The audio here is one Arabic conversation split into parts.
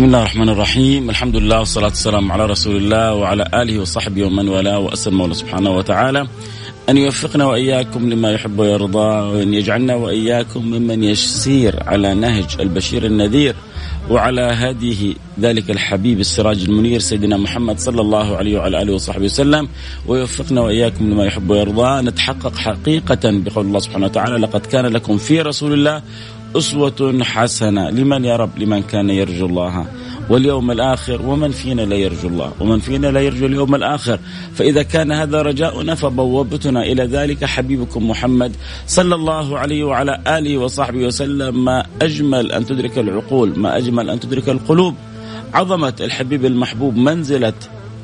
بسم الله الرحمن الرحيم الحمد لله والصلاة والسلام على رسول الله وعلى آله وصحبه ومن والاه وأسأل الله سبحانه وتعالى أن يوفقنا وإياكم لما يحب ويرضى وأن يجعلنا وإياكم ممن يسير على نهج البشير النذير وعلى هديه ذلك الحبيب السراج المنير سيدنا محمد صلى الله عليه وعلى آله وصحبه وسلم ويوفقنا وإياكم لما يحب ويرضى نتحقق حقيقة بقول الله سبحانه وتعالى لقد كان لكم في رسول الله أسوة حسنة. لمن يا رب؟ لمن كان يرجو الله. واليوم الآخر ومن فينا لا يرجو الله؟ ومن فينا لا يرجو اليوم الآخر. فإذا كان هذا رجاؤنا فبوابتنا إلى ذلك. حبيبكم محمد صلى الله عليه وعلى آله وصحبه وسلم. ما أجمل أن تدرك العقول ما أجمل أن تدرك القلوب. عظمة الحبيب المحبوب منزلة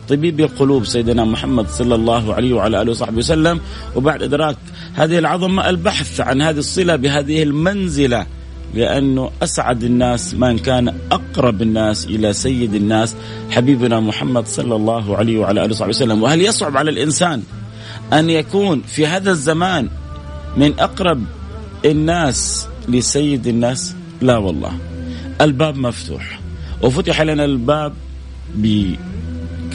طبيب القلوب سيدنا محمد صلى الله عليه وعلى آله وصحبه وسلم. وبعد إدراك هذه العظمة البحث عن هذه الصلة بهذه المنزلة لأنه أسعد الناس من كان أقرب الناس إلى سيد الناس حبيبنا محمد صلى الله عليه وعلى آله وصحبه وسلم. وهل يصعب على الإنسان أن يكون في هذا الزمان من أقرب الناس لسيد الناس؟ لا والله. الباب مفتوح. وفتح لنا الباب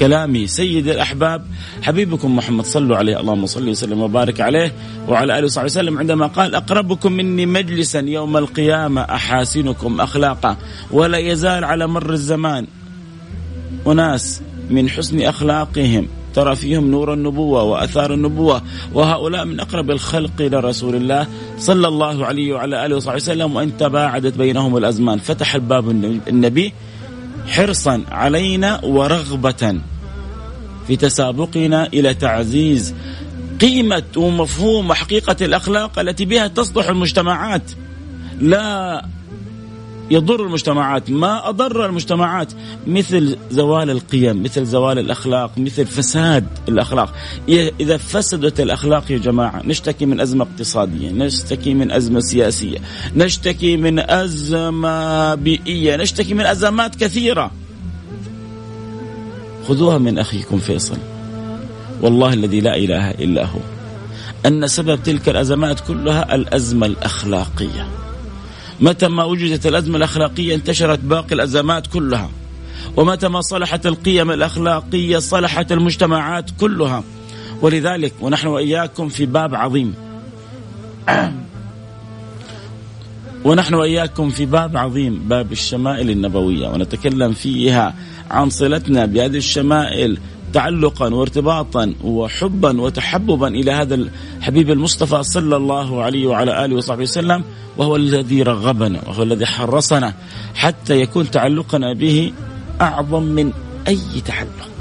كلام سيد الأحباب حبيبكم محمد صلوا عليه. اللهم صل وسلم وبارك عليه وعلى آله وصحبه وسلم. عندما قال أقربكم مني مجلسا يوم القيامة أحاسنكم أخلاقا ولا يزال على مر الزمان أناس من حسن أخلاقهم ترى فيهم نور النبوة وأثار النبوة وهؤلاء من أقرب الخلق إلى رسول الله صلى الله عليه وعلى آله وصحبه وسلم. وإن تباعدت بينهم الأزمان فتح الباب النبي حرصا علينا ورغبة في تسابقنا إلى تعزيز قيمة ومفهوم وحقيقة الأخلاق التي بها تصلح المجتمعات. لا يضر المجتمعات. ما أضر المجتمعات مثل زوال القيم مثل زوال الأخلاق مثل فساد الأخلاق. إذا فسدت الأخلاق يا جماعة نشتكي من أزمة اقتصادية نشتكي من أزمة سياسية نشتكي من أزمة بيئية نشتكي من أزمات كثيرة. خذوها من أخيكم فيصل. والله الذي لا إله إلا هو. أن سبب تلك الأزمات كلها الأزمة الأخلاقية. متى ما وجدت الأزمة الأخلاقية انتشرت باقي الأزمات كلها. ومتى ما صلحت القيم الأخلاقية صلحت المجتمعات كلها. ولذلك ونحن وإياكم في باب عظيم. ونحن وإياكم في باب عظيم باب الشمائل النبوية. ونتكلم فيها عن صلتنا بهذه الشمائل تعلقا وارتباطا وحبا وتحببا إلى هذا الحبيب المصطفى صلى الله عليه وعلى آله وصحبه وسلم وهو الذي رغبنا وهو الذي حرصنا حتى يكون تعلقنا به أعظم من أي تعلق.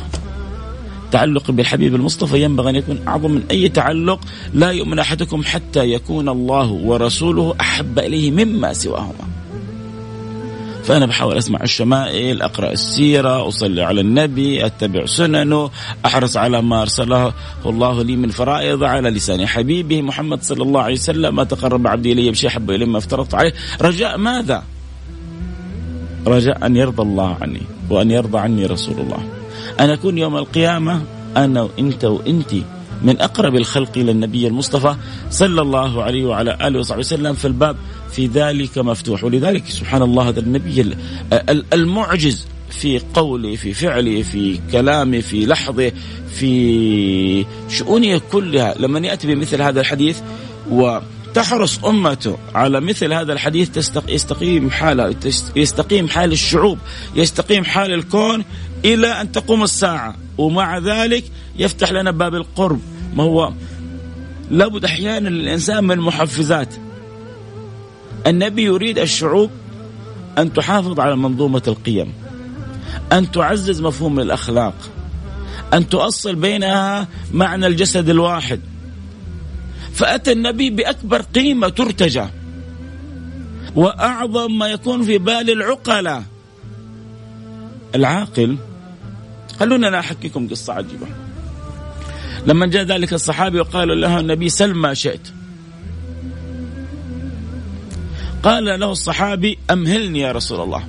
تعلق بالحبيب المصطفى ينبغي أن يكون أعظم من أي تعلق لا يؤمن أحدكم حتى يكون الله ورسوله أحب إليه مما سواهما. فأنا بحاول أسمع الشمائل أقرأ السيرة أصلي على النبي أتبع سننه أحرص على ما أرسله الله لي من فرائض على لسان حبيبه محمد صلى الله عليه وسلم. ما تقرب عبدي إلي بشيء أحب إلي ما افترضت عليه. رجاء ماذا؟ رجاء أن يرضى الله عني وأن يرضى عني رسول الله. أن أكون يوم القيامة أنا وإنت وإنتي من أقرب الخلق إلى النبي المصطفى صلى الله عليه وعلى آله وصحبه وسلم فالباب في ذلك مفتوح. ولذلك سبحان الله هذا النبي المعجز في قولي في فعلي في كلامي في لحظه في شؤوني كلها. لما يأتي بمثل هذا الحديث وتحرص أمته على مثل هذا الحديث يستقيم حالها يستقيم حال الشعوب يستقيم حال الكون إلى أن تقوم الساعة. ومع ذلك يفتح لنا باب القرب. ما هو لابد أحيانا للإنسان من محفزات النبي يريد الشعوب أن تحافظ على منظومة القيم أن تعزز مفهوم الأخلاق أن تؤصل بينها معنى الجسد الواحد. فأتى النبي بأكبر قيمة ترتجى. وأعظم ما يكون في بال العقلاء. العاقل خلونا أنا أحكيكم قصة عجيبة. لما جاء ذلك الصحابي وقال له النبي سل ما شئت. قال له الصحابي أمهلني يا رسول الله.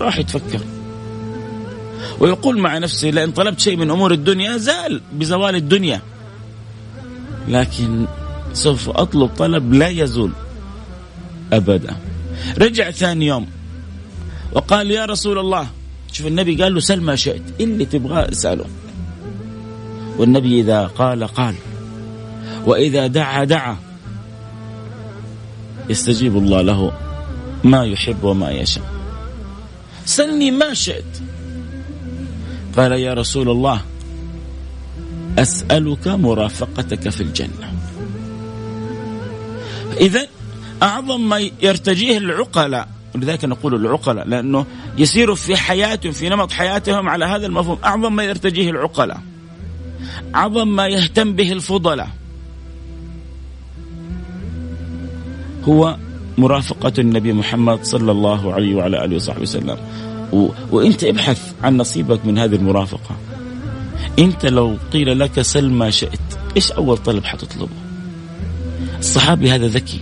راح يتفكر. ويقول مع نفسه لئن طلبت شيء من أمور الدنيا زال بزوال الدنيا. لكن سوف أطلب طلب لا يزول أبدا. رجع ثاني يوم وقال يا رسول الله شوف النبي قال له سل ما شئت اللي تبغاه اسأله. والنبي إذا قال قال وإذا دعا دعا. يستجيب الله له ما يحب وما يشاء. سلني ما شئت. قال يا رسول الله أسألك مرافقتك في الجنة. إذا أعظم ما يرتجيه العقلاء. ولذلك نقول العقلاء لأنه يسير في حياتهم في نمط حياتهم على هذا المفهوم. أعظم ما يرتجيه العقلاء أعظم ما يهتم به الفضلاء هو مرافقة النبي محمد صلى الله عليه وعلى آله وصحبه وسلم. و... وإنت ابحث عن نصيبك من هذه المرافقة. إنت لو قيل لك سل ما شئت إيش أول طلب حتطلبه؟ الصحابي هذا ذكي.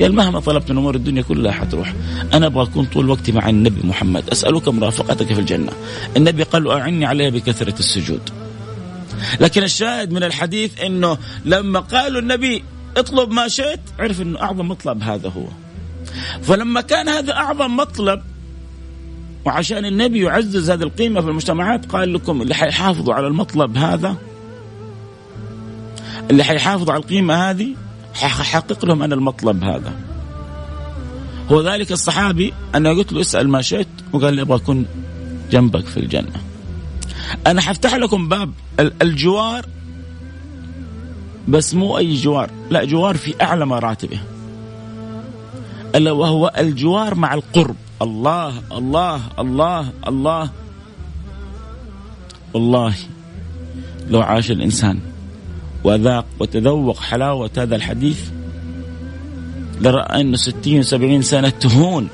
قال مهما طلبت من امور الدنيا كلها حتروح. أنا أبغى أكون طول وقتي مع النبي محمد. أسألك مرافقتك في الجنة. النبي قال أعني عليها بكثرة السجود. لكن الشاهد من الحديث إنه لما قالوا النبي اطلب ما شئت عرف إنه أعظم مطلب هذا هو. فلما كان هذا أعظم مطلب وعشان النبي يعزز هذه القيمة في المجتمعات قال لكم اللي حيحافظوا على المطلب هذا اللي حيحافظوا على القيمة هذه ححقق لهم أنا المطلب هذا. هو ذلك الصحابي أنا قلت له اسأل ما شئت وقال لي أبغى أكون جنبك في الجنة. أنا حفتح لكم باب الجوار بس مو أي جوار لا جوار في أعلى مراتبه. ألا وهو الجوار مع القرب. الله الله الله الله. والله لو عاش الإنسان وذاق وتذوق حلاوة هذا الحديث. لرأى أنه ستين وسبعين سنة تهون.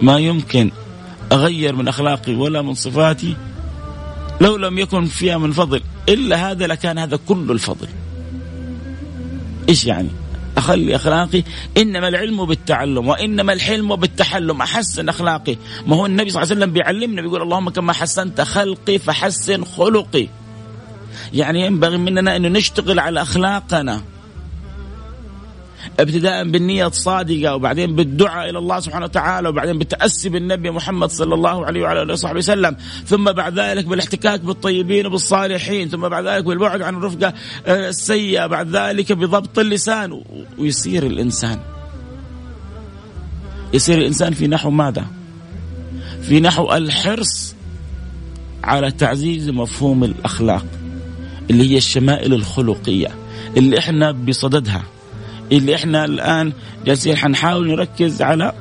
ما يمكن أغير من أخلاقي ولا من صفاتي لو لم يكن فيها من فضل. إلا هذا لكان هذا كل الفضل. إيش يعني؟ أخلي أخلاقي. إنما العلم بالتعلم وإنما الحلم بالتحلم. أحسن أخلاقي. ما هو النبي صلى الله عليه وسلم بيعلمنا بيقول اللهم كما حسنت خلقي فحسن خلقي. يعني ينبغي مننا أن نشتغل على أخلاقنا. ابتداء بالنية الصادقة وبعدين بالدعاء إلى الله سبحانه وتعالى وبعدين بالتأسي بالنبي محمد صلى الله عليه وعلى آله وصحبه وسلم. ثم بعد ذلك بالاحتكاك بالطيبين وبالصالحين. ثم بعد ذلك بالبعد عن الرفقة آه، السيئة. بعد ذلك بضبط اللسان. ويصير الإنسان. يصير الإنسان في نحو ماذا؟ في نحو الحرص على تعزيز مفهوم الأخلاق. اللي هي الشمائل الخلقية اللي إحنا بصددها اللي إحنا الآن جالسين حنحاول نركز على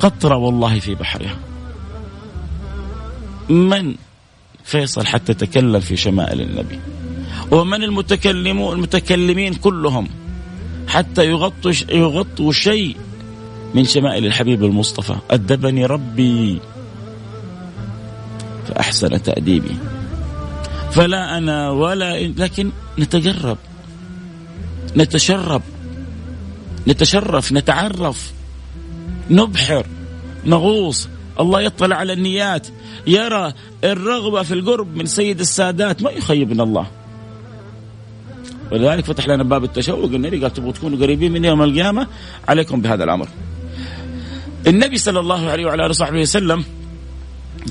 قطرة والله في بحرها. من فيصل حتى تكلم في شمائل النبي ومن المتكلمون المتكلمين كلهم حتى يغطوا يغطوا شيء من شمائل الحبيب المصطفى أدبني ربي فأحسن تأديبي فلا أنا ولا لكن نتجرب. نتشرب. نتشرف نتعرف. نبحر. نغوص. الله يطلع على النيات. يرى الرغبة في القرب من سيد السادات. ما يخيبنا الله. ولذلك فتح لنا باب التشوق. النبي قال تبغوا تكونوا قريبين من يوم القيامة؟ عليكم بهذا الأمر. النبي صلى الله عليه وعلى آله وصحبه وسلم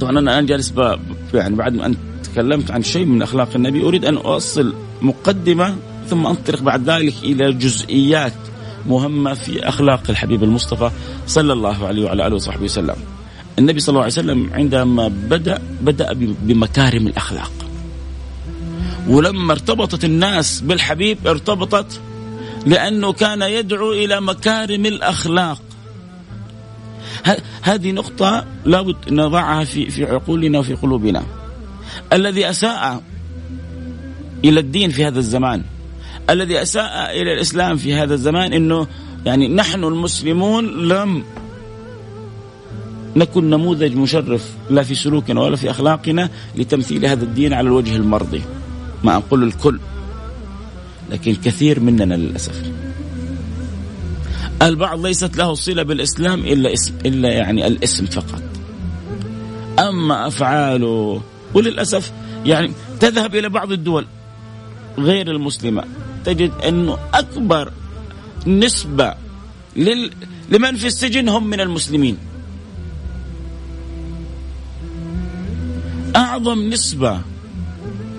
طبعا أنا الآن جالس يعني بعد ما انت تكلمت عن شيء من أخلاق النبي أريد أن أوصل مقدمة ثم أنطلق بعد ذلك إلى جزئيات مهمة في أخلاق الحبيب المصطفى صلى الله عليه وعلى آله وصحبه وسلم. النبي صلى الله عليه وسلم عندما بدأ بدأ بمكارم الأخلاق. ولما ارتبطت الناس بالحبيب ارتبطت لأنه كان يدعو إلى مكارم الأخلاق. هذه نقطة لابد نضعها في في عقولنا وفي قلوبنا. الذي أساء إلى الدين في هذا الزمان. الذي أساء إلى الإسلام في هذا الزمان إنه يعني نحن المسلمون لم نكن نموذج مشرف لا في سلوكنا ولا في أخلاقنا لتمثيل هذا الدين على الوجه المرضي ما أقول الكل لكن كثير مننا للأسف. البعض ليست له صلة بالإسلام إلا اسم إلا يعني الاسم فقط. أما أفعاله وللأسف يعني تذهب إلى بعض الدول غير المسلمة تجد أنه أكبر نسبة لل... لمن في السجن هم من المسلمين أعظم نسبة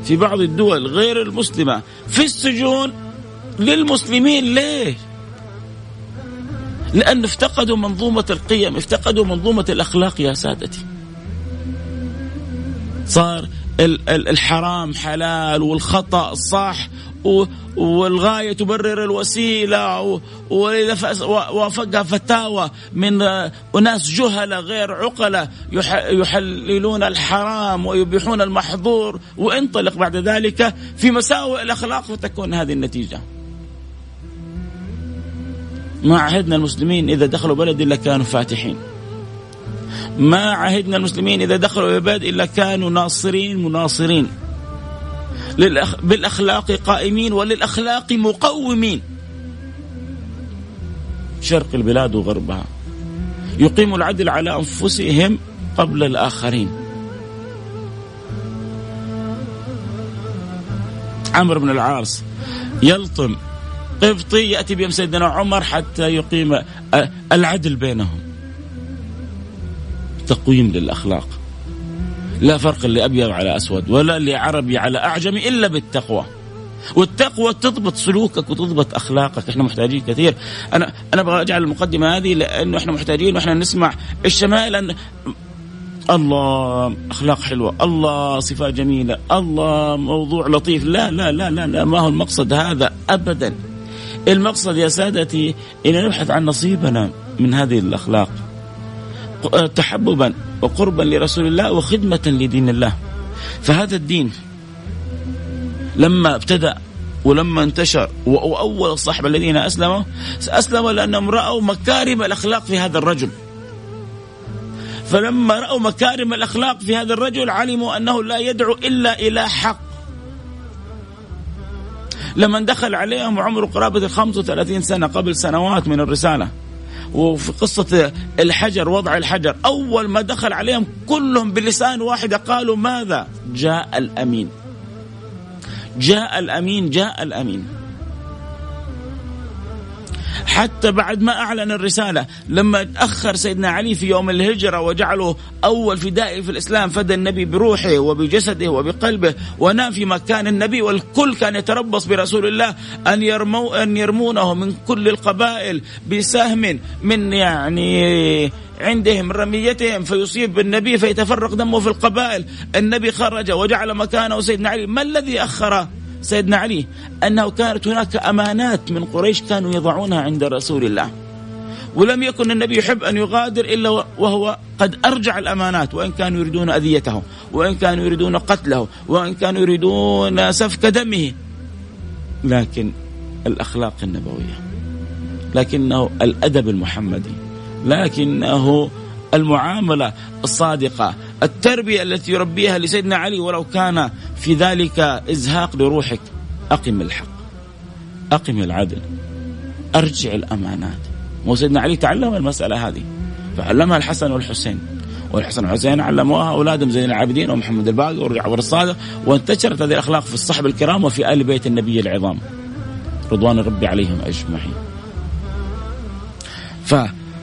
في بعض الدول غير المسلمة في السجون للمسلمين ليه؟ لأن افتقدوا منظومة القيم افتقدوا منظومة الأخلاق يا سادتي صار الحرام حلال والخطأ صح والغاية تبرر الوسيلة وإذا وافقها فتاوى من أناس جهلة غير عقلة يحللون الحرام ويبيحون المحظور وانطلق بعد ذلك في مساوئ الأخلاق فتكون هذه النتيجة. ما عهدنا المسلمين إذا دخلوا بلد إلا كانوا فاتحين. ما عهدنا المسلمين إذا دخلوا العباد إلا كانوا ناصرين مناصرين. بالأخلاق قائمين وللأخلاق مقومين. شرق البلاد وغربها. يقيم العدل على أنفسهم قبل الآخرين. عمرو بن العاص يلطم. قبطي يأتي بهم سيدنا عمر حتى يقيم العدل بينهم. تقويم للأخلاق. لا فرق لأبيض على أسود ولا لعربي على أعجمي إلا بالتقوى. والتقوى تضبط سلوكك وتضبط أخلاقك. إحنا محتاجين كثير. أنا أنا أبغى أجعل المقدمة هذه لأنه إحنا محتاجين وإحنا نسمع الشمائل أن الله أخلاق حلوة. الله صفات جميلة. الله موضوع لطيف. لا لا لا لا, لا ما هو المقصد هذا ابدا. المقصد يا سادتي إن نبحث عن نصيبنا من هذه الأخلاق. تحببا وقربا لرسول الله وخدمة لدين الله. فهذا الدين لما ابتدأ ولما انتشر وأول الصحبة الذين أسلموا أسلموا لأنهم رأوا مكارم الأخلاق في هذا الرجل. فلما رأوا مكارم الأخلاق في هذا الرجل علموا أنه لا يدعو إلا إلى حق. لما دخل عليهم وعمره قرابة ال 35 سنة قبل سنوات من الرسالة. وفي قصة الحجر وضع الحجر أول ما دخل عليهم كلهم بلسان واحد قالوا ماذا؟ جاء الأمين. جاء الأمين جاء الأمين. حتى بعد ما أعلن الرسالة لما تأخر سيدنا علي في يوم الهجرة وجعله أول فدائي في الإسلام فدى النبي بروحه وبجسده وبقلبه ونام في مكان النبي والكل كان يتربص برسول الله أن يرمو أن يرمونه من كل القبائل بسهم من يعني عندهم رميتهم فيصيب بالنبي فيتفرق دمه في القبائل. النبي خرج وجعل مكانه سيدنا علي. ما الذي أخر؟ سيدنا علي أنه كانت هناك أمانات من قريش كانوا يضعونها عند رسول الله. ولم يكن النبي يحب أن يغادر إلا وهو قد أرجع الأمانات وإن كانوا يريدون أذيته وإن كانوا يريدون قتله وإن كانوا يريدون سفك دمه. لكن الأخلاق النبوية لكنه الأدب المحمدي لكنه المعاملة الصادقة التربية التي يربيها لسيدنا علي ولو كان في ذلك إزهاق لروحك أقم الحق أقم العدل أرجع الأمانات. وسيدنا علي تعلم المسألة هذه فعلمها الحسن والحسين. والحسن والحسين علموها أولادهم زين العابدين ومحمد الباقر والجعفر الصادق وانتشرت هذه الأخلاق في الصحب الكرام وفي آل بيت النبي العظام. رضوان ربي عليهم أجمعين. ف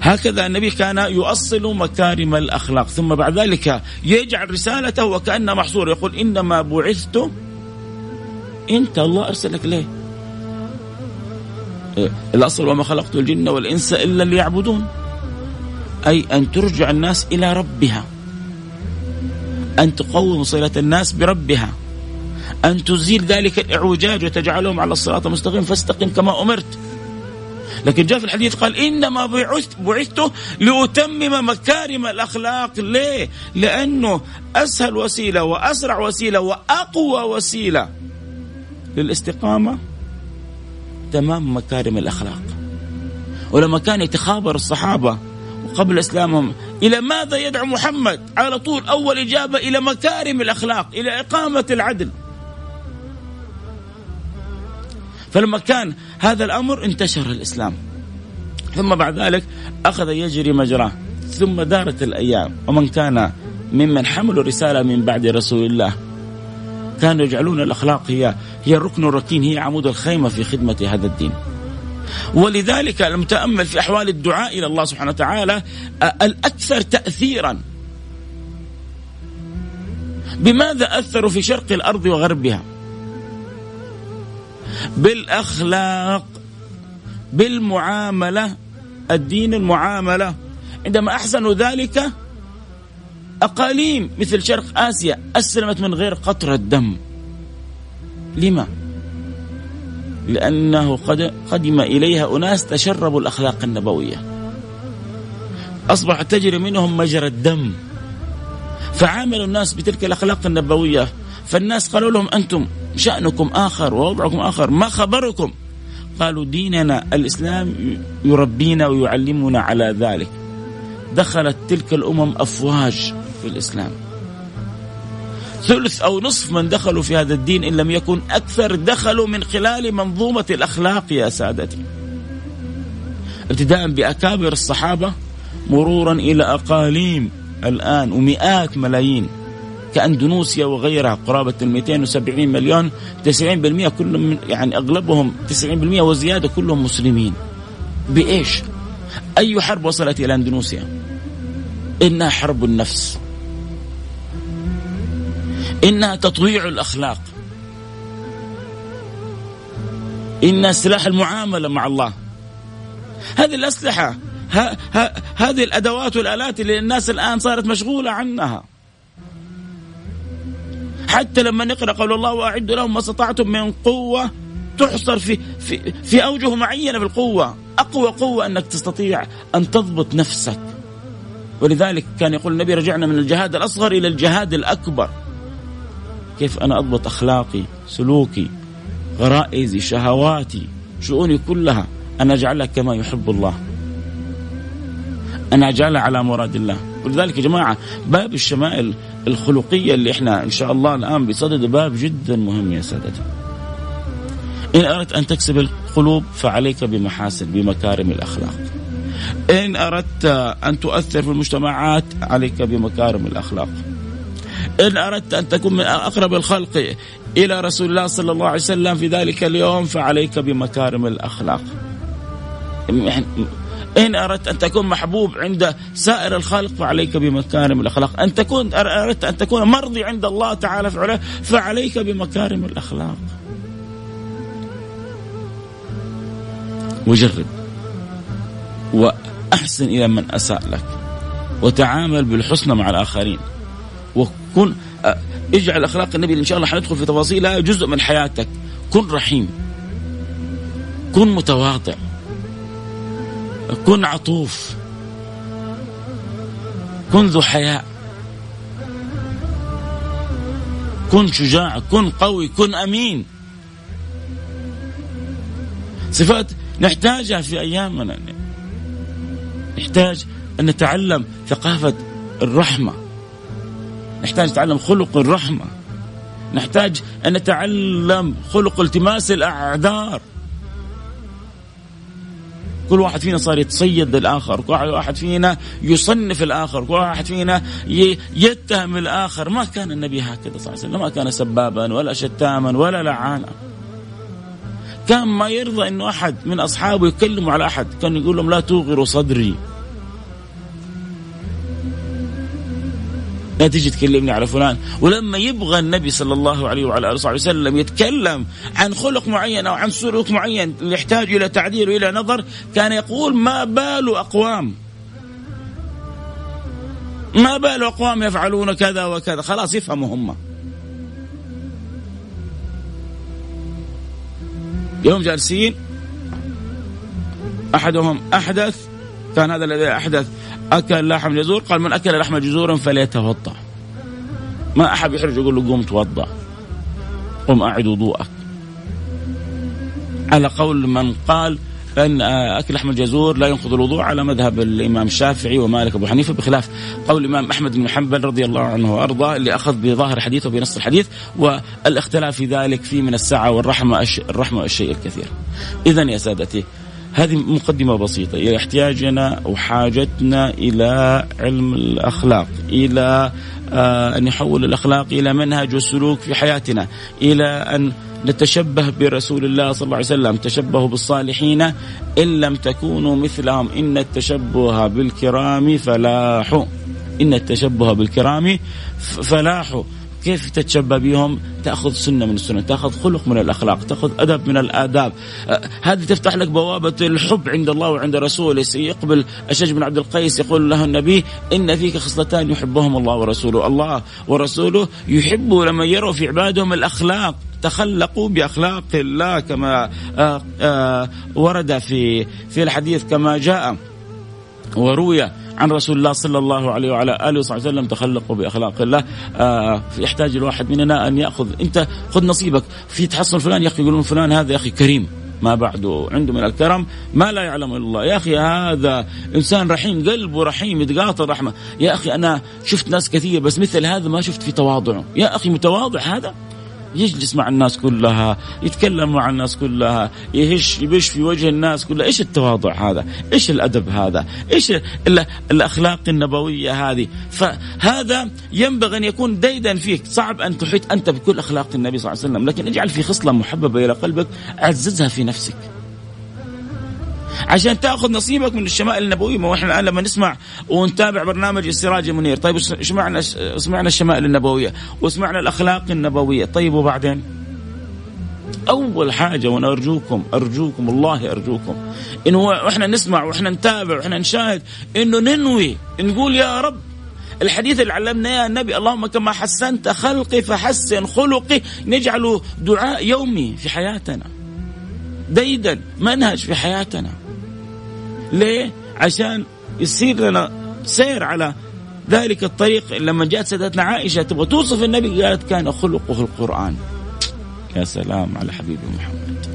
هكذا النبي كان يؤصل مكارم الأخلاق ثم بعد ذلك يجعل رسالته وكأنه محصور يقول إنما بعثت أنت الله أرسلك ليه؟ الأصل وما خلقت الجن والإنس إلا ليعبدون أي أن ترجع الناس إلى ربها أن تقوم صلة الناس بربها أن تزيل ذلك الإعوجاج وتجعلهم على الصراط المستقيم فاستقم كما أمرت. لكن جاء في الحديث قال إنما بعثت بعثت لأتمم مكارم الأخلاق. ليه؟ لأنه أسهل وسيلة وأسرع وسيلة وأقوى وسيلة للاستقامة تمام مكارم الأخلاق. ولما كان يتخابر الصحابة قبل إسلامهم إلى ماذا يدعو محمد؟ على طول أول إجابة إلى مكارم الأخلاق إلى إقامة العدل. فلما كان هذا الأمر انتشر الإسلام. ثم بعد ذلك أخذ يجري مجراه. ثم دارت الأيام. ومن كان ممن حملوا رسالة من بعد رسول الله. كانوا يجعلون الأخلاق هي هي الركن الركين هي عمود الخيمة في خدمة هذا الدين. ولذلك المتأمل في أحوال الدعاء إلى الله سبحانه وتعالى الأكثر تأثيرا. بماذا أثروا في شرق الأرض وغربها؟ بالأخلاق بالمعاملة الدين المعاملة. عندما أحسنوا ذلك أقاليم مثل شرق آسيا أسلمت من غير قطرة دم لما؟ لأنه قد قدم إليها أناس تشربوا الأخلاق النبوية. أصبحت تجري منهم مجرى الدم. فعاملوا الناس بتلك الأخلاق النبوية. فالناس قالوا لهم أنتم شأنكم آخر ووضعكم آخر. ما خبركم؟ قالوا ديننا الإسلام يربينا ويعلمنا على ذلك. دخلت تلك الأمم أفواج في الإسلام. ثلث أو نصف من دخلوا في هذا الدين إن لم يكن أكثر دخلوا من خلال منظومة الأخلاق يا سادتي. ابتداء بأكابر الصحابة مرورا إلى أقاليم الآن ومئات ملايين. كأندونوسيا وغيرها قرابة ال 270 مليون 90% كلهم يعني أغلبهم 90% وزيادة كلهم مسلمين. بإيش؟ أي حرب وصلت إلى أندونوسيا؟ إنها حرب النفس. إنها تطويع الأخلاق. إنها سلاح المعاملة مع الله. هذه الأسلحة هذه الأدوات والآلات اللي الناس الآن صارت مشغولة عنها. حتى لما نقرأ قول الله وأعدوا لهم ما استطعتم من قوة تحصر في في في أوجه معينة في القوة. أقوى قوة أنك تستطيع أن تضبط نفسك. ولذلك كان يقول النبي رجعنا من الجهاد الأصغر إلى الجهاد الأكبر. كيف أنا أضبط أخلاقي سلوكي غرائزي شهواتي شؤوني كلها. أنا أجعلها كما يحب الله. أنا أجعلها على مراد الله. ولذلك يا جماعة باب الشمائل الخلقية اللي إحنا إن شاء الله الآن بصدد باب جدا مهم يا سادتي. إن أردت أن تكسب القلوب فعليك بمحاسن بمكارم الأخلاق. إن أردت أن تؤثر في المجتمعات عليك بمكارم الأخلاق. إن أردت أن تكون من أقرب الخلق إلى رسول الله صلى الله عليه وسلم في ذلك اليوم فعليك بمكارم الأخلاق. إن أردت أن تكون محبوب عند سائر الخلق فعليك بمكارم الأخلاق. أن تكون أردت أن تكون مرضي عند الله تعالى فعليك بمكارم الأخلاق. وجرب وأحسن إلى من أساء لك. وتعامل بالحسنى مع الآخرين. وكن اجعل أخلاق النبي إن شاء الله حندخل في تفاصيلها جزء من حياتك. كن رحيم. كن متواضع. كن عطوف. كن ذو حياء. كن شجاع كن قوي كن أمين. صفات نحتاجها في أيامنا. نحتاج أن نتعلم ثقافة الرحمة. نحتاج نتعلم خلق الرحمة. نحتاج أن نتعلم خلق التماس الأعذار. كل واحد فينا صار يتصيد الآخر كل واحد فينا يصنف الآخر كل واحد فينا يتهم الآخر. ما كان النبي هكذا صلى الله عليه وسلم ما كان سبابا ولا شتاما ولا لعانا. كان ما يرضى إنه أحد من أصحابه يكلموا على أحد كان يقول لهم لا توغروا صدري. لا تجي تكلمني على فلان. ولما يبغى النبي صلى الله عليه وعلى آله وصحبه وسلم يتكلم عن خلق معين أو عن سلوك معين يحتاج إلى تعديل وإلى نظر كان يقول ما بال أقوام. ما بال أقوام يفعلون كذا وكذا. خلاص يفهموا هم. يوم جالسين أحدهم أحدث كان هذا الذي أحدث. أكل لحم جزور؟ قال من أكل لحم جزور فليتوضأ. ما أحد يحرج يقول له قوم توضأ. قم أعد وضوءك. على قول من قال أن أكل لحم الجزور لا ينقض الوضوء على مذهب الإمام الشافعي ومالك أبو حنيفة بخلاف قول الإمام أحمد بن حنبل رضي الله عنه وأرضاه اللي أخذ بظاهر الحديث وبنص الحديث والإختلاف في ذلك فيه من السعة والرحمة الرحمة الشيء الكثير. اذا يا سادتي هذه مقدمة بسيطة. احتياجنا وحاجتنا إلى علم الأخلاق إلى آه أن نحول الأخلاق إلى منهج وسلوك في حياتنا إلى أن نتشبه برسول الله صلى الله عليه وسلم تشبهوا بالصالحين إن لم تكونوا مثلهم إن التشبه بالكرام فلاح إن التشبه بالكرام فلاح كيف تتشبه بهم؟ تأخذ سنة من السنة تأخذ خلق من الأخلاق تأخذ أدب من الآداب. أه هذه تفتح لك بوابة الحب عند الله وعند رسوله. يقبل أشج بن عبد القيس يقول له النبي إن فيك خصلتان يحبهم الله ورسوله. الله ورسوله يحبوا لما يروا في عبادهم الأخلاق. تخلقوا بأخلاق الله كما آه، آه، ورد في في الحديث كما جاء. وروي عن رسول الله صلى الله عليه وعلى آله وصحبه وسلم تخلقوا بأخلاق الله. آه يحتاج الواحد مننا أن يأخذ. أنت خذ نصيبك. في تحصل فلان يا أخي يقولون فلان هذا يا أخي كريم. ما بعده عنده من الكرم. ما لا يعلم الله. يا أخي هذا إنسان رحيم قلبه رحيم يتقاطر رحمه يا أخي أنا شفت ناس كثير بس مثل هذا ما شفت في تواضعه. يا أخي متواضع هذا؟ يجلس مع الناس كلها يتكلم مع الناس كلها يهش يبش في وجه الناس كلها. إيش التواضع هذا؟ إيش الأدب هذا؟ إيش الأخلاق النبوية هذه؟ فهذا ينبغي أن يكون ديدا فيك. صعب أن تحيط أنت بكل أخلاق النبي صلى الله عليه وسلم لكن اجعل في خصلة محببة إلى قلبك عززها في نفسك. عشان تاخذ نصيبك من الشمائل النبويه ما إحنا لما نسمع ونتابع برنامج السراج المنير طيب سمعنا سمعنا الشمائل النبوية وسمعنا الأخلاق النبوية. طيب وبعدين؟ أول حاجة وأنا أرجوكم أرجوكم الله أرجوكم إنه وإحنا نسمع وإحنا نتابع وإحنا نشاهد إنه ننوي نقول يا رب الحديث اللي علمنا يا النبي اللهم كما حسنت خلقي فحسن خلقي نجعله دعاء يومي في حياتنا. ديدا منهج في حياتنا. ليه؟ عشان يصير لنا سير على ذلك الطريق. لما جاءت سيدتنا عائشة تبغى توصف النبي قالت كان خلقه القرآن. يا سلام على حبيبي محمد.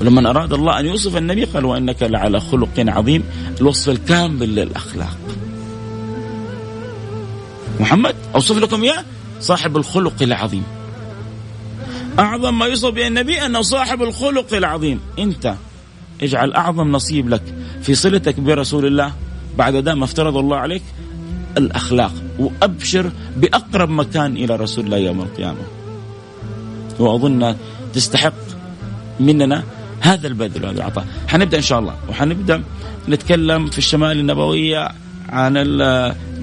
ولما أراد الله أن يوصف النبي قال وإنك لعلى خلق عظيم الوصف الكامل للأخلاق. محمد أوصف لكم إياه؟ صاحب الخلق العظيم. أعظم ما يوصف به النبي أنه صاحب الخلق العظيم. أنت اجعل أعظم نصيب لك في صلتك برسول الله. بعد ما افترض الله عليك الأخلاق. وأبشر بأقرب مكان إلى رسول الله يوم القيامة. وأظن تستحق مننا هذا البذل وهذا العطاء حنبدأ إن شاء الله. وحنبدأ نتكلم في الشمال النبوية عن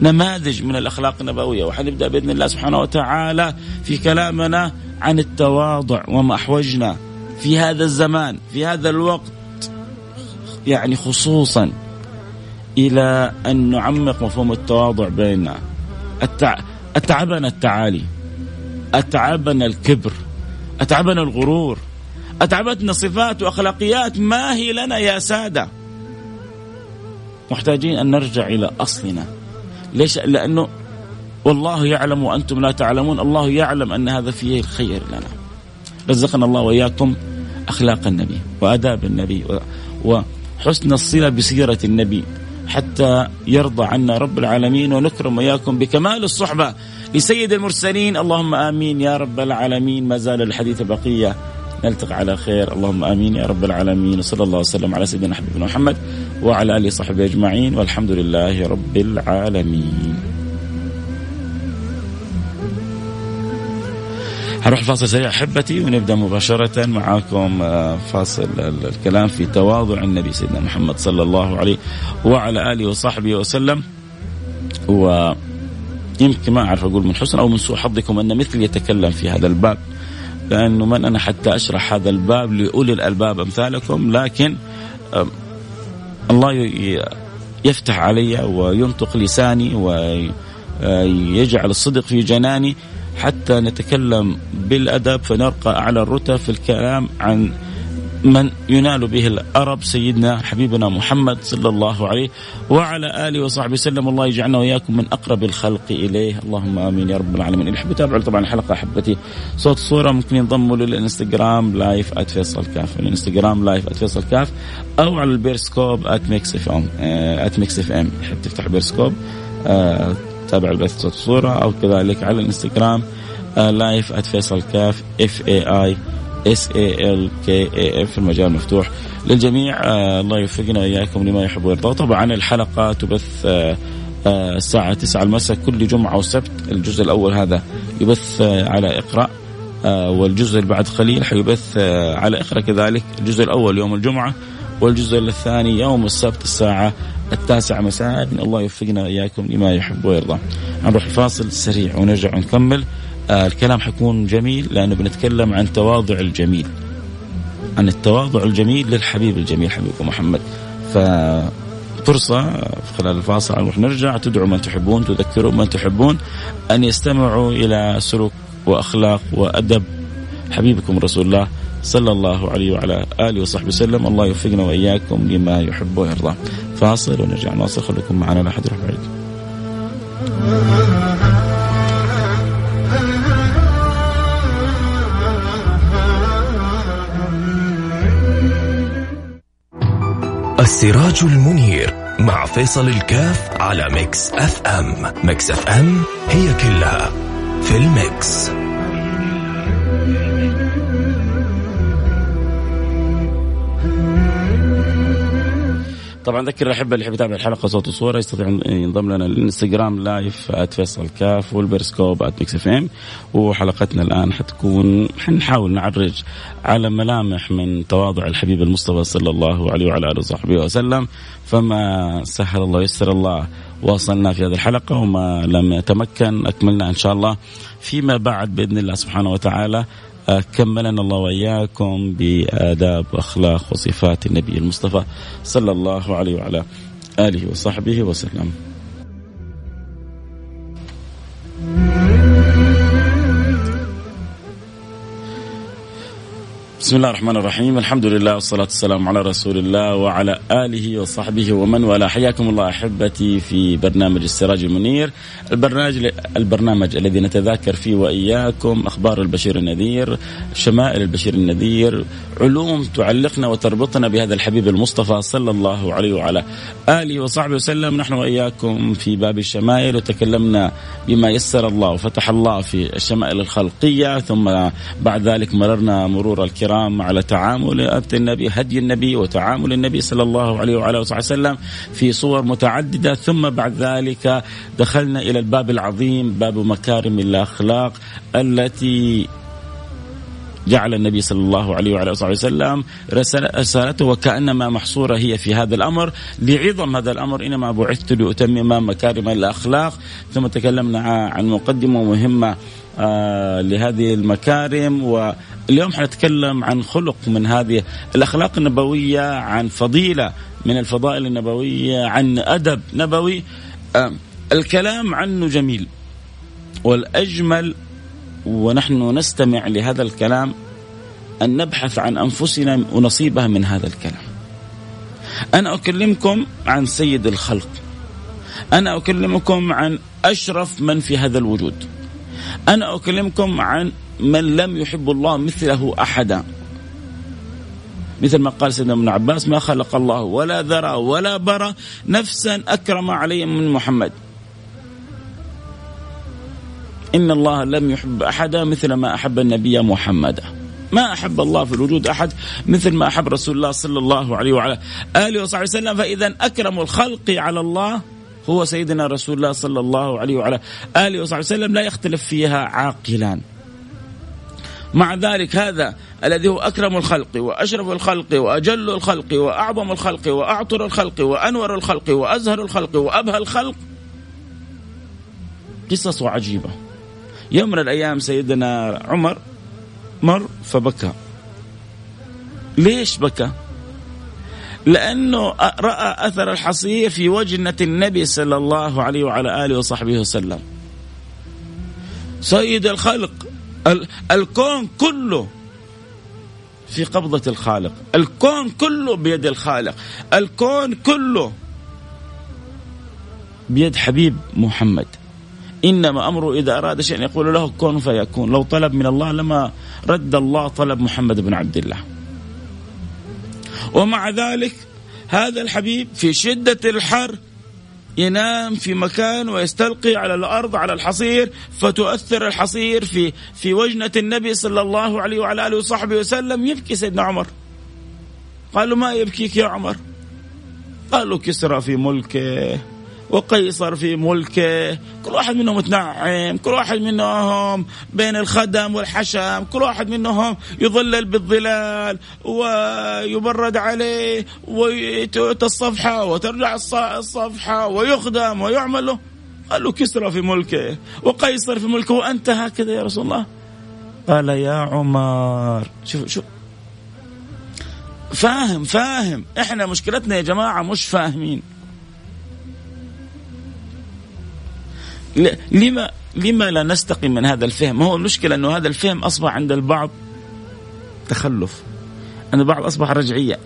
نماذج من الأخلاق النبوية. وحنبدأ بإذن الله سبحانه وتعالى في كلامنا عن التواضع وما أحوجنا في هذا الزمان في هذا الوقت. يعني خصوصا إلى أن نعمق مفهوم التواضع بيننا التع... أتعبنا التعالي أتعبنا الكبر أتعبنا الغرور أتعبتنا صفات وأخلاقيات ما هي لنا يا سادة. محتاجين أن نرجع إلى أصلنا. ليش؟ لأنه والله يعلم وأنتم لا تعلمون الله يعلم أن هذا فيه الخير لنا. رزقنا الله وإياكم أخلاق النبي وآداب النبي و... حسن الصلة بسيرة النبي حتى يرضى عنا رب العالمين ونكرم وإياكم بكمال الصحبة لسيد المرسلين. اللهم آمين يا رب العالمين. ما زال الحديث بقية. نلتقي على خير. اللهم آمين يا رب العالمين. وصلى الله وسلم على سيدنا حبيبنا محمد وعلى آله وصحبه أجمعين. والحمد لله رب العالمين. هروح فاصل سريع أحبتي ونبدأ مباشرة معاكم آه، فاصل الكلام في تواضع النبي سيدنا محمد صلى الله عليه وعلى آله وصحبه وسلم. و يمكن ما أعرف أقول من حسن أو من سوء حظكم أن مثلي يتكلم في هذا الباب لأنه من أنا حتى أشرح هذا الباب لأولي الألباب أمثالكم لكن الله يفتح علي وينطق لساني ويجعل الصدق في جناني. حتى نتكلم بالأدب فنرقى أعلى الرتب في الكلام عن من ينال به الأرب سيدنا حبيبنا محمد صلى الله عليه وعلى آله وصحبه وسلم. الله يجعلنا وإياكم من أقرب الخلق إليه. اللهم آمين يا رب العالمين. اللي يحب يتابعوا طبعا الحلقة أحبتي صوت صورة ممكن ينضموا للإنستغرام live @فيصل كاف. الإنستغرام live @فيصل كاف أو على البيرسكوب @ميكس اف ام @ميكس اف ام تحب تفتح بيرسكوب آه، تابع البث صوت صورة أو كذلك على الإنستغرام live @فيصل كاف F A I S A L K A F المجال مفتوح للجميع. آه الله يوفقنا وإياكم لما يحب ويرضى. طبعا الحلقة تبث آه آه الساعة 9 المساء كل جمعة وسبت الجزء الأول هذا يبث على إقرأ آه والجزء اللي بعد قليل حيبث على إقرأ كذلك الجزء الأول يوم الجمعة والجزء الثاني يوم السبت الساعة التاسعة مساء. الله يوفقنا وإياكم لما يحب ويرضى. نروح الفاصل سريع ونرجع ونكمل. آه الكلام حيكون جميل لأنه بنتكلم عن تواضع الجميل. عن التواضع الجميل للحبيب الجميل حبيبكم محمد. فرصة خلال الفاصل نروح نرجع. تدعو من تحبون تذكروا من تحبون أن يستمعوا إلى سلوك وأخلاق وأدب حبيبكم رسول الله. صلى الله عليه وعلى آله وصحبه وسلم. الله يوفقنا وإياكم لما يحب ويرضى. فاصل ونرجع نواصل. خليكم معنا لا أحد يروح بعيد السراج المنير مع فيصل الكاف على ميكس أف أم. ميكس أف أم هي كلها في الميكس. طبعا ذكر الاحبه اللي يحب يتابع الحلقة صوت وصورة يستطيع ينضم لنا الإنستغرام live @فيصل كاف والبرسكوب @ميكس اف ام وحلقتنا الآن حتكون حنحاول نعرج على ملامح من تواضع الحبيب المصطفى صلى الله عليه وعلى آله وصحبه وسلم. فما سهل الله يسر الله واصلنا في هذه الحلقة وما لم يتمكن أكملنا إن شاء الله فيما بعد بإذن الله سبحانه وتعالى. كملنا الله وإياكم بآداب وأخلاق وصفات النبي المصطفى صلى الله عليه وعلى آله وصحبه وسلم. بسم الله الرحمن الرحيم. الحمد لله والصلاة والسلام على رسول الله وعلى آله وصحبه ومن والاه. حياكم الله أحبتي في برنامج السراج المنير. البرنامج البرنامج الذي نتذاكر فيه وإياكم أخبار البشير النذير شمائل البشير النذير علوم تعلقنا وتربطنا بهذا الحبيب المصطفى صلى الله عليه وعلى آله وصحبه وسلم. نحن وإياكم في باب الشمائل وتكلمنا بما يسر الله وفتح الله في الشمائل الخلقية ثم بعد ذلك مررنا مرور الكرام الكرام على تعامل النبي هدي النبي وتعامل النبي صلى الله عليه وعلى آله وسلم في صور متعددة. ثم بعد ذلك دخلنا إلى الباب العظيم باب مكارم الأخلاق التي جعل النبي صلى الله عليه وعلى آله وسلم رسالته وكأنما محصورة هي في هذا الأمر. لعظم هذا الأمر إنما بعثت لأتمم مكارم الأخلاق. ثم تكلمنا عن مقدمة مهمة لهذه المكارم واليوم حنتكلم عن خلق من هذه الأخلاق النبوية عن فضيلة من الفضائل النبوية عن أدب نبوي آه الكلام عنه جميل والأجمل ونحن نستمع لهذا الكلام أن نبحث عن أنفسنا ونصيبها من هذا الكلام. أنا أكلمكم عن سيد الخلق. أنا أكلمكم عن أشرف من في هذا الوجود. أنا أكلمكم عن من لم يحب الله مثله أحدا. مثل ما قال سيدنا ابن عباس ما خلق الله ولا ذرى ولا برى نفسا أكرم علي من محمد. إن الله لم يحب أحدا مثل ما أحب النبي محمدا ما أحب الله في الوجود أحد مثل ما أحب رسول الله صلى الله عليه وعلى آله وصحبه وسلم. فإذا أكرم الخلق على الله هو سيدنا رسول الله صلى الله عليه وعلى آله وصحبه وسلم لا يختلف فيها عاقلان مع ذلك هذا الذي هو أكرم الخلق وأشرف الخلق وأجل الخلق وأعظم الخلق وأعطر الخلق وأنور الخلق وأزهر الخلق وأبهى الخلق. قصص عجيبة. يوم من الأيام سيدنا عمر مر فبكى. ليش بكى؟ لأنه رأى أثر الحصير في وجنة النبي صلى الله عليه وعلى آله وصحبه وسلم. سيد الخلق الكون كله في قبضة الخالق. الكون كله بيد الخالق. الكون كله بيد حبيب محمد. إنما أمره إذا أراد شيئا يقول له كن فيكون. لو طلب من الله لما رد الله طلب محمد بن عبد الله. ومع ذلك هذا الحبيب في شدة الحر ينام في مكان ويستلقي على الأرض على الحصير فتؤثر الحصير في في وجنة النبي صلى الله عليه وعلى آله وصحبه وسلم. يبكي سيدنا عمر. قالوا ما يبكيك يا عمر؟ قالوا كسرى في ملكه. وقيصر في ملكه. كل واحد منهم متنعم كل واحد منهم بين الخدم والحشم كل واحد منهم يظلل بالظلال ويبرد عليه وتؤتى الصفحة وترجع الصفحة ويخدم ويعمل له. قال له كسرى في ملكه وقيصر في ملكه وأنت هكذا يا رسول الله. قال يا عمر شوف شوف. فاهم فاهم. إحنا مشكلتنا يا جماعة مش فاهمين. لما لما لا نستقي من هذا الفهم؟ هو المشكلة إنه هذا الفهم أصبح عند البعض تخلف. عند البعض أصبح رجعية.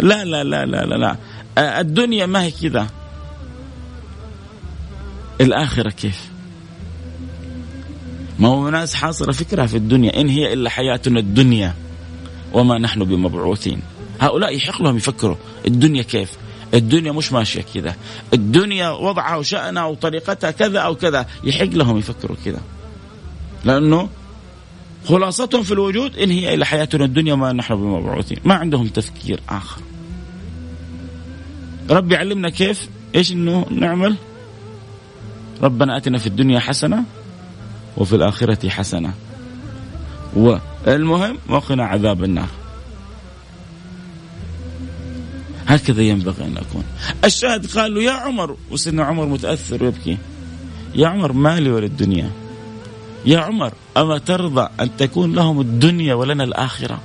لا لا لا لا لا, لا. الدنيا ما هي كذا. الآخرة كيف؟ ما هو ناس حاصرة فكرة في الدنيا إن هي إلا حياتنا الدنيا وما نحن بمبعوثين هؤلاء يحق لهم يفكروا الدنيا كيف الدنيا مش ماشية كذا. الدنيا وضعها وشأنها وطريقتها كذا أو كذا. يحق لهم يفكروا كذا. لأنه خلاصتهم في الوجود إن هي الا حياتنا الدنيا ما نحن بمبعوثين. ما عندهم تفكير آخر. ربي علمنا كيف؟ إيش إنه نعمل؟ ربنا أتنا في الدنيا حسنة وفي الآخرة حسنة. والمهم وقنا عذاب النار. هكذا ينبغي أن أكون. الشاهد قال له يا عمر. وسيدنا عمر متأثر ويبكي. يا عمر مالي ولا الدنيا. يا عمر أما ترضى أن تكون لهم الدنيا ولنا الآخرة؟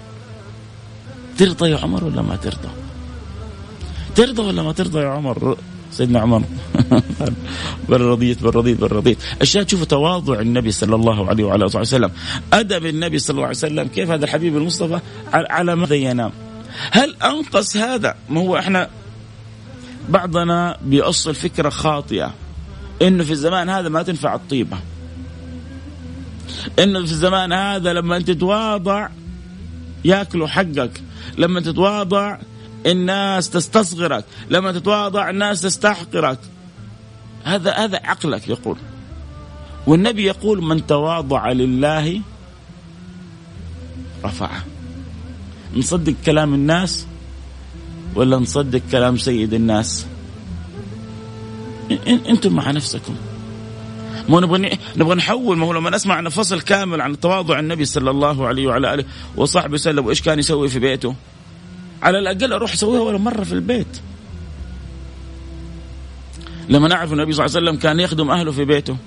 ترضى يا عمر ولا ما ترضى؟ ترضى ولا ما ترضى يا عمر؟ سيدنا عمر. بل رضيت بل رضيت بل رضيت الشاهد شوفوا تواضع النبي صلى الله عليه وعلى آله وسلم. أدب النبي صلى الله عليه وسلم. كيف هذا الحبيب المصطفى؟ على ماذا ينام. هل أنقص هذا؟ ما هو إحنا بعضنا بيأصل فكره خاطئة. إنه في الزمان هذا ما تنفع الطيبة. إنه في الزمان هذا لما انت تتواضع ياكلوا حقك. لما تتواضع الناس تستصغرك. لما تتواضع الناس تستحقرك. هذا هذا عقلك يقول. والنبي يقول من تواضع لله رفعه. نصدق كلام الناس ولا نصدق كلام سيد الناس؟ أنتم مع نفسكم. ما نبغى نبغى نحول ما هو لما نسمع عن فصل كامل عن تواضع النبي صلى الله عليه وعلى آله وصحبه وسلم وإيش كان يسوي في بيته. على الأقل أروح أسويها ولا مرة في البيت. لما نعرف النبي صلى الله عليه وسلم كان يخدم أهله في بيته.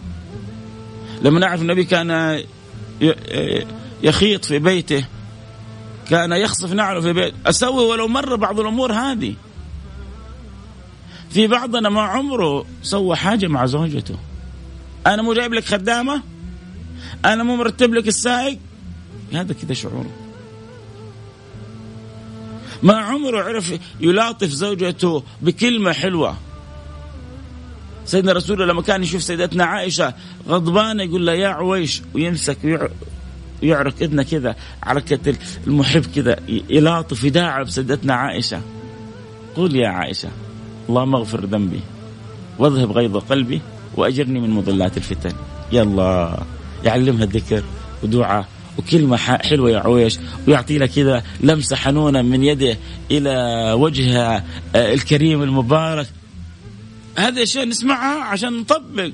لما نعرف النبي كان يخيط في بيته. كان يخصف نعله في بيت. أسوي ولو مرة بعض الأمور هذه. في بعضنا ما عمره سوى حاجة مع زوجته. أنا مو جايب لك خدامة؟ أنا مو مرتب لك السائق؟ هذا كذا شعوره ما عمره عرف يلاطف زوجته بكلمة حلوة. سيدنا رسول لما كان يشوف سيدتنا عائشة غضبانة يقول لها يا عويش ويمسك يعرق اذنه كذا حركه المحب كذا يلاطف يداعب سيدتنا عائشة. قول يا عائشة اللهم اغفر ذنبي واذهب غيظ قلبي وأجرني من مضلات الفتن. يلا يعلمها الذكر ودعاء وكلمة حلوة يا عويش ويعطي لها كذا لمسة حنونة من يده إلى وجهها آه، الكريم المبارك. هذه أشياء نسمعها عشان نطبق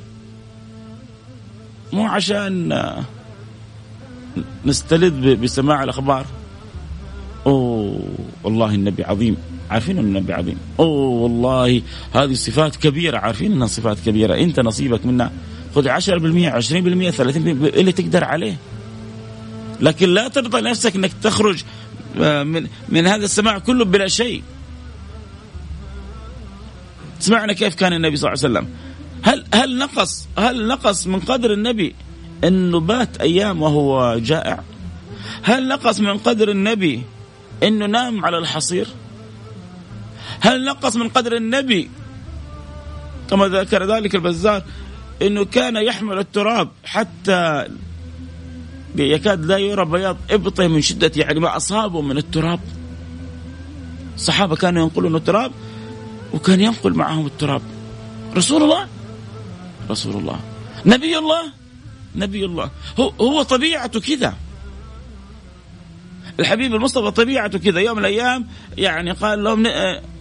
مو عشان آه، نستلذ بسماع الأخبار. أوه والله النبي عظيم. عارفين ان النبي عظيم. أوه والله هذه صفات كبيرة. عارفين إنها صفات كبيرة. أنت نصيبك منها. خذ 10% 20% 30% اللي تقدر عليه. لكن لا ترضى نفسك إنك تخرج آه، من من هذا السماع كله بلا شيء. سمعنا كيف كان النبي صلى الله عليه وسلم. هل هل نقص هل نقص من قدر النبي إنه بات أيام وهو جائع. هل نقص من قدر النبي إنه نام على الحصير؟ هل نقص من قدر النبي كما ذكر ذلك البزار إنه كان يحمل التراب حتى يكاد لا يرى بياض إبطه من شدة يعني ما أصابه من التراب. الصحابة كانوا ينقلون التراب وكان ينقل معهم التراب. رسول الله؟ رسول الله. نبي الله؟ نبي الله. هو هو طبيعته كذا. الحبيب المصطفى طبيعته كذا. يوم من الأيام يعني قال لهم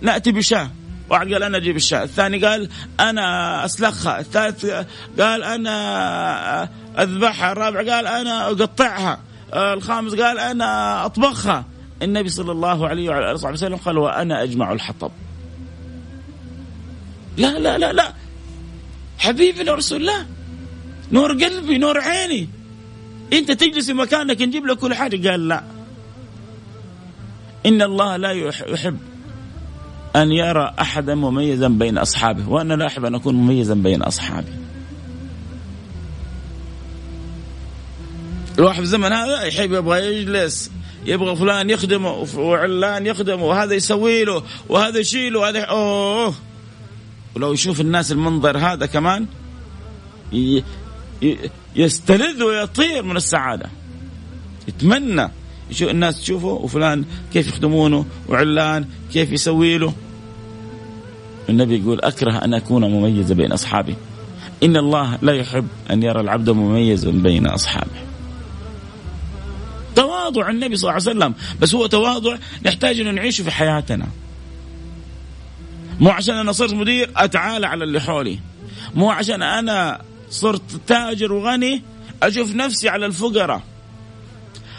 نأتي بشاه واحد قال أنا أجيب الشاة. الثاني قال أنا أسلخها. الثالث قال أنا أذبحها. الرابع قال أنا أقطعها. الخامس قال أنا أطبخها. النبي صلى الله عليه وعلى آله وصحبه وسلم قال وأنا أجمع الحطب. لا لا لا لا. حبيبنا رسول الله. نور قلبي نور عيني. أنت تجلس في مكانك نجيب لك كل حاجة. قال لا. إن الله لا يحب أن يرى أحدا مميزا بين أصحابه وأنا لا أحب أن أكون مميزا بين أصحابي. الواحد في الزمن هذا يحب يبغى يجلس يبغى فلان يخدمه وعلان يخدمه وهذا يسوي له وهذا يشيله وهذا أوه. ولو يشوف الناس المنظر هذا كمان يستلذ ويطير من السعادة. يتمنى. يشوف الناس تشوفه وفلان كيف يخدمونه وعلان كيف يسوي له. النبي يقول أكره أن أكون مميزا بين أصحابي. إن الله لا يحب أن يرى العبد مميزا بين أصحابه. تواضع النبي صلى الله عليه وسلم. بس هو تواضع نحتاج أن نعيشه في حياتنا. مو عشان أنا صرت مدير أتعالى على اللي حولي. مو عشان أنا صرت تاجر وغني أشوف نفسي على الفقراء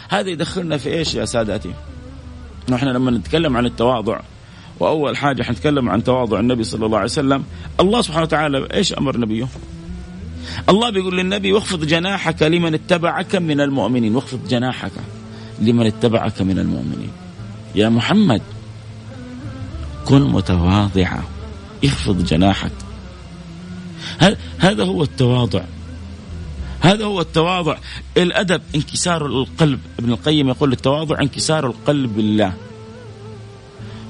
هذا يدخلنا في إيش يا سادتي؟ نحن لما نتكلم عن التواضع وأول حاجة حنتكلم عن تواضع النبي صلى الله عليه وسلم الله سبحانه وتعالى إيش أمر نبيه؟ الله بيقول للنبي واخفض جناحك لمن اتبعك من المؤمنين واخفض جناحك لمن اتبعك من المؤمنين يا محمد كن متواضعا اخفض جناحك هذا هو التواضع؟ هذا هو التواضع. الأدب انكسار القلب. ابن القيم يقول التواضع انكسار القلب لله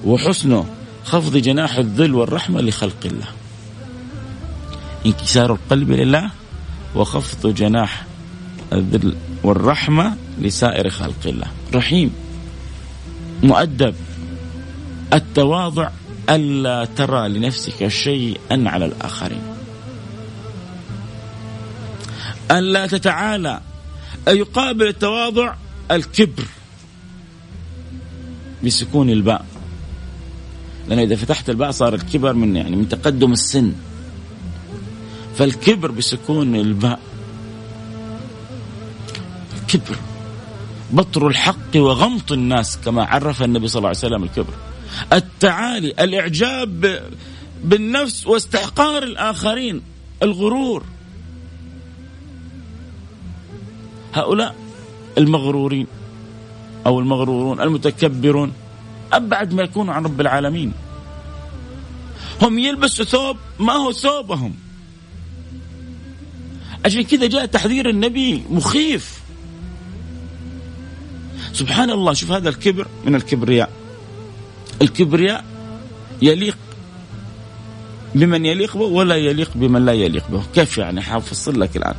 وحسنه خفض جناح الذل والرحمة لخلق الله. انكسار القلب لله وخفض جناح الذل والرحمة لسائر خلق الله. رحيم. مؤدب. التواضع ألا ترى لنفسك شيئا على الآخرين. ألا تتعالى يقابل التواضع الكبر. بسكون الباء. لأن إذا فتحت الباء صار الكبر من يعني من تقدم السن. فالكبر بسكون الباء. الكبر. بطر الحق وغمط الناس كما عرف النبي صلى الله عليه وسلم الكبر. التعالي الإعجاب بالنفس واستحقار الآخرين الغرور. هؤلاء المغرورين أو المغرورون المتكبرون أبعد ما يكونوا عن رب العالمين. هم يلبسوا ثوب ما هو ثوبهم. عشان كذا جاء تحذير النبي مخيف. سبحان الله شوف هذا الكبر من الكبرياء. الكبرياء يليق بمن يليق به ولا يليق بمن لا يليق به. كيف يعني؟ حافصل لك الآن.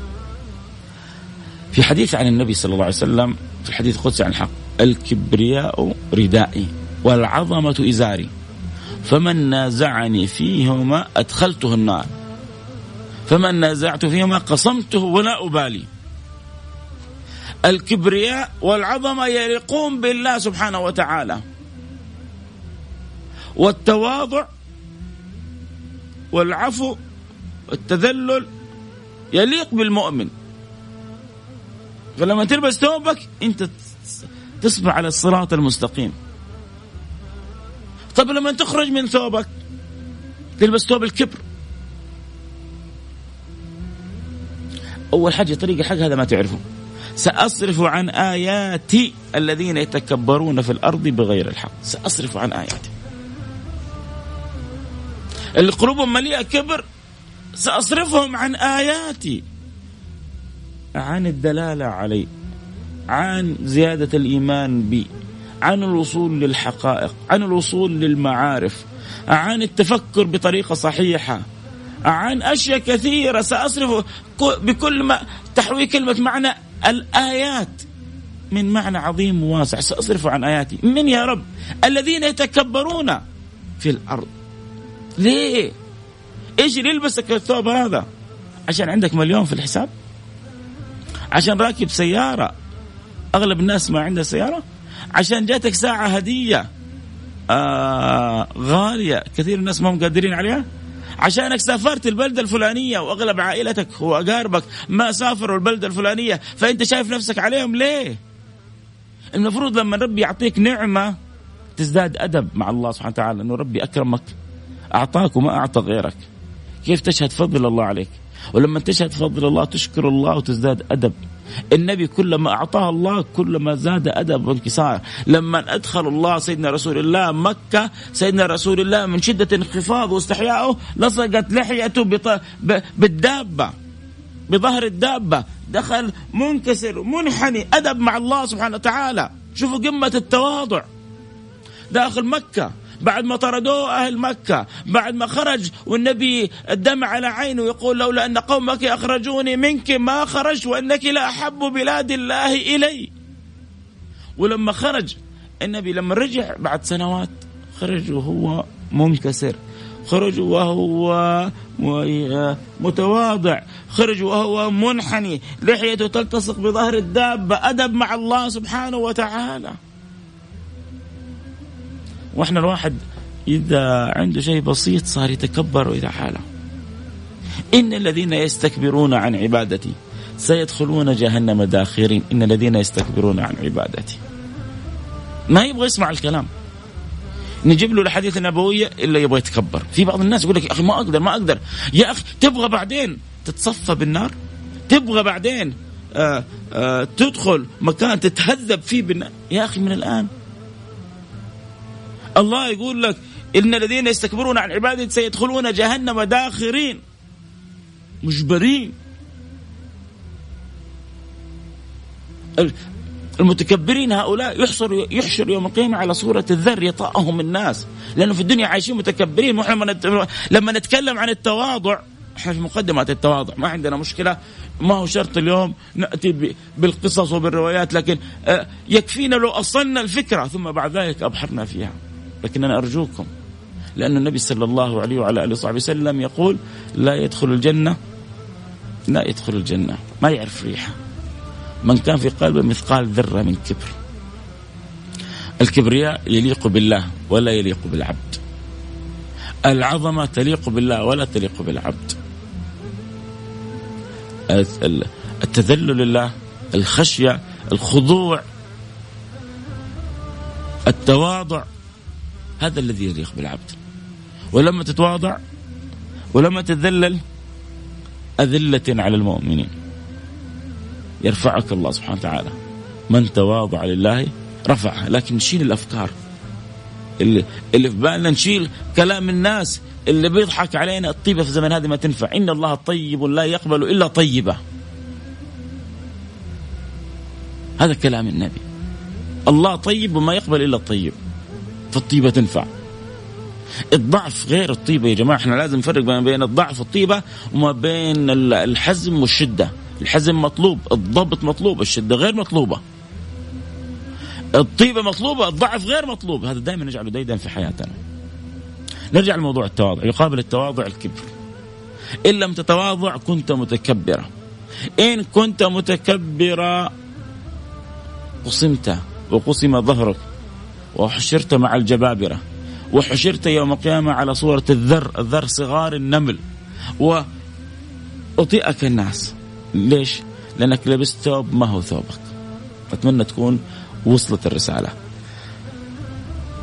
في حديث عن النبي صلى الله عليه وسلم في الحديث القدسي عن الحق الكبرياء ردائي والعظمة إزاري فمن نازعني فيهما أدخلته النار فمن نازعت فيهما قصمته ولا أبالي. الكبرياء والعظمة يليقون بالله سبحانه وتعالى. والتواضع والعفو والتذلل يليق بالمؤمن. فلما تلبس ثوبك انت تصبح على الصراط المستقيم. طب لما تخرج من ثوبك تلبس ثوب الكبر. أول حاجة طريق الحق هذا ما تعرفه سأصرف عن آياتي الذين يتكبرون في الأرض بغير الحق. سأصرف عن آياتي. اللي قلوبهم مليئة كبر سأصرفهم عن آياتي. عن الدلالة علي عن زيادة الإيمان بي عن الوصول للحقائق عن الوصول للمعارف عن التفكر بطريقة صحيحة عن أشياء كثيرة سأصرف بكل ما تحوي كلمة معنى الآيات من معنى عظيم وواسع سأصرف عن آياتي. من يا رب؟ الذين يتكبرون في الأرض. ليه؟ إيش اللي يلبسك الثوب هذا؟ عشان عندك مليون في الحساب؟ عشان راكب سيارة. أغلب الناس ما عندها سيارة. عشان جاتك ساعة هدية. آه غالية. كثير الناس ما هم قادرين عليها. عشانك سافرت البلدة الفلانية وأغلب عائلتك وأقاربك ما سافروا البلدة الفلانية فأنت شايف نفسك عليهم ليه؟ المفروض لما ربي يعطيك نعمة تزداد أدب مع الله سبحانه وتعالى أنه ربي أكرمك أعطاك وما أعطى غيرك. كيف تشهد فضل الله عليك؟ ولما تشهد فضل الله تشكر الله وتزداد أدب. النبي كلما أعطاه الله كلما زاد أدب وانكسار. لما أدخل الله سيدنا رسول الله مكة سيدنا رسول الله من شدة انخفاض واستحيائه لصقت لحيته بالدابة بظهر الدابة. دخل منكسر منحني أدب مع الله سبحانه وتعالى. شوفوا قمة التواضع. داخل مكة بعد ما طردوه أهل مكة بعد ما خرج والنبي الدمع على عينه يقول لولا أن قومك أخرجوني منك ما خرجت وأنك لأحب بلاد الله إلي. ولما خرج النبي لما رجع بعد سنوات خرج وهو منكسر خرج وهو متواضع خرج وهو منحني لحيته تلتصق بظهر الدابة أدب مع الله سبحانه وتعالى. وإحنا الواحد إذا عنده شيء بسيط صار يتكبر ويتحالى إن الذين يستكبرون عن عبادتي سيدخلون جهنم داخرين. إن الذين يستكبرون عن عبادتي. ما يبغى يسمع الكلام. نجيب له الحديث النبوية إلا يبغى يتكبر. في بعض الناس يقول لك يا أخي ما أقدر ما أقدر. يا أخي تبغى بعدين تتصفى بالنار؟ تبغى بعدين آآ آآ تدخل مكان تتهذب فيه بالنار؟ يا أخي من الآن الله يقول لك إن الذين يستكبرون عن عبادتي سيدخلون جهنم داخرين. مجبرين. المتكبرين هؤلاء يحصر يحشر يوم القيامة على صورة الذر يطأهم الناس. لأنه في الدنيا عايشين متكبرين. لما نتكلم عن التواضع إحنا في مقدمة التواضع. ما عندنا مشكلة. ما هو شرط اليوم نأتي بالقصص وبالروايات لكن آه، يكفينا لو أصلنا الفكرة ثم بعد ذلك أبحرنا فيها. لكن أنا أرجوكم لأن النبي صلى الله عليه وعلى آله وصحبه وسلم يقول لا يدخل الجنة لا يدخل الجنة. ما يعرف ريحة. من كان في قلبه مثقال ذرة من كبر. الكبرياء يليق بالله ولا يليق بالعبد. العظمة تليق بالله ولا تليق بالعبد. التذلل لله الخشية الخضوع التواضع. هذا الذي يليق بالعبد. ولما تتواضع ولما تتذلل أذلة على المؤمنين. يرفعك الله سبحانه وتعالى. من تواضع لله رفعه. لكن نشيل الأفكار. اللي, اللي في بالنا نشيل كلام الناس. اللي بيضحك علينا الطيبة في الزمن هذه ما تنفع. إن الله طيب لا يقبل إلا طيبة. هذا كلام النبي. الله طيب وما يقبل إلا الطيب. فالطيبة تنفع. الضعف غير الطيبة يا جماعة إحنا لازم نفرق بين الضعف والطيبة وما بين الحزم والشدة. الحزم مطلوب الضبط مطلوب الشدة غير مطلوبة. الطيبة مطلوبة الضعف غير مطلوب. هذا دائما نجعله ديدا في حياتنا. نرجع لموضوع التواضع يقابل التواضع الكبر. إن لم تتواضع كنت متكبرا إن كنت متكبرا قسمت وقسم ظهرك. وحشرت مع الجبابرة وحشرت يوم القيامة على صورة الذر الذر صغار النمل. وأطيئك الناس. ليش؟ لأنك لبست ثوب ما هو ثوبك. أتمنى تكون وصلت الرسالة.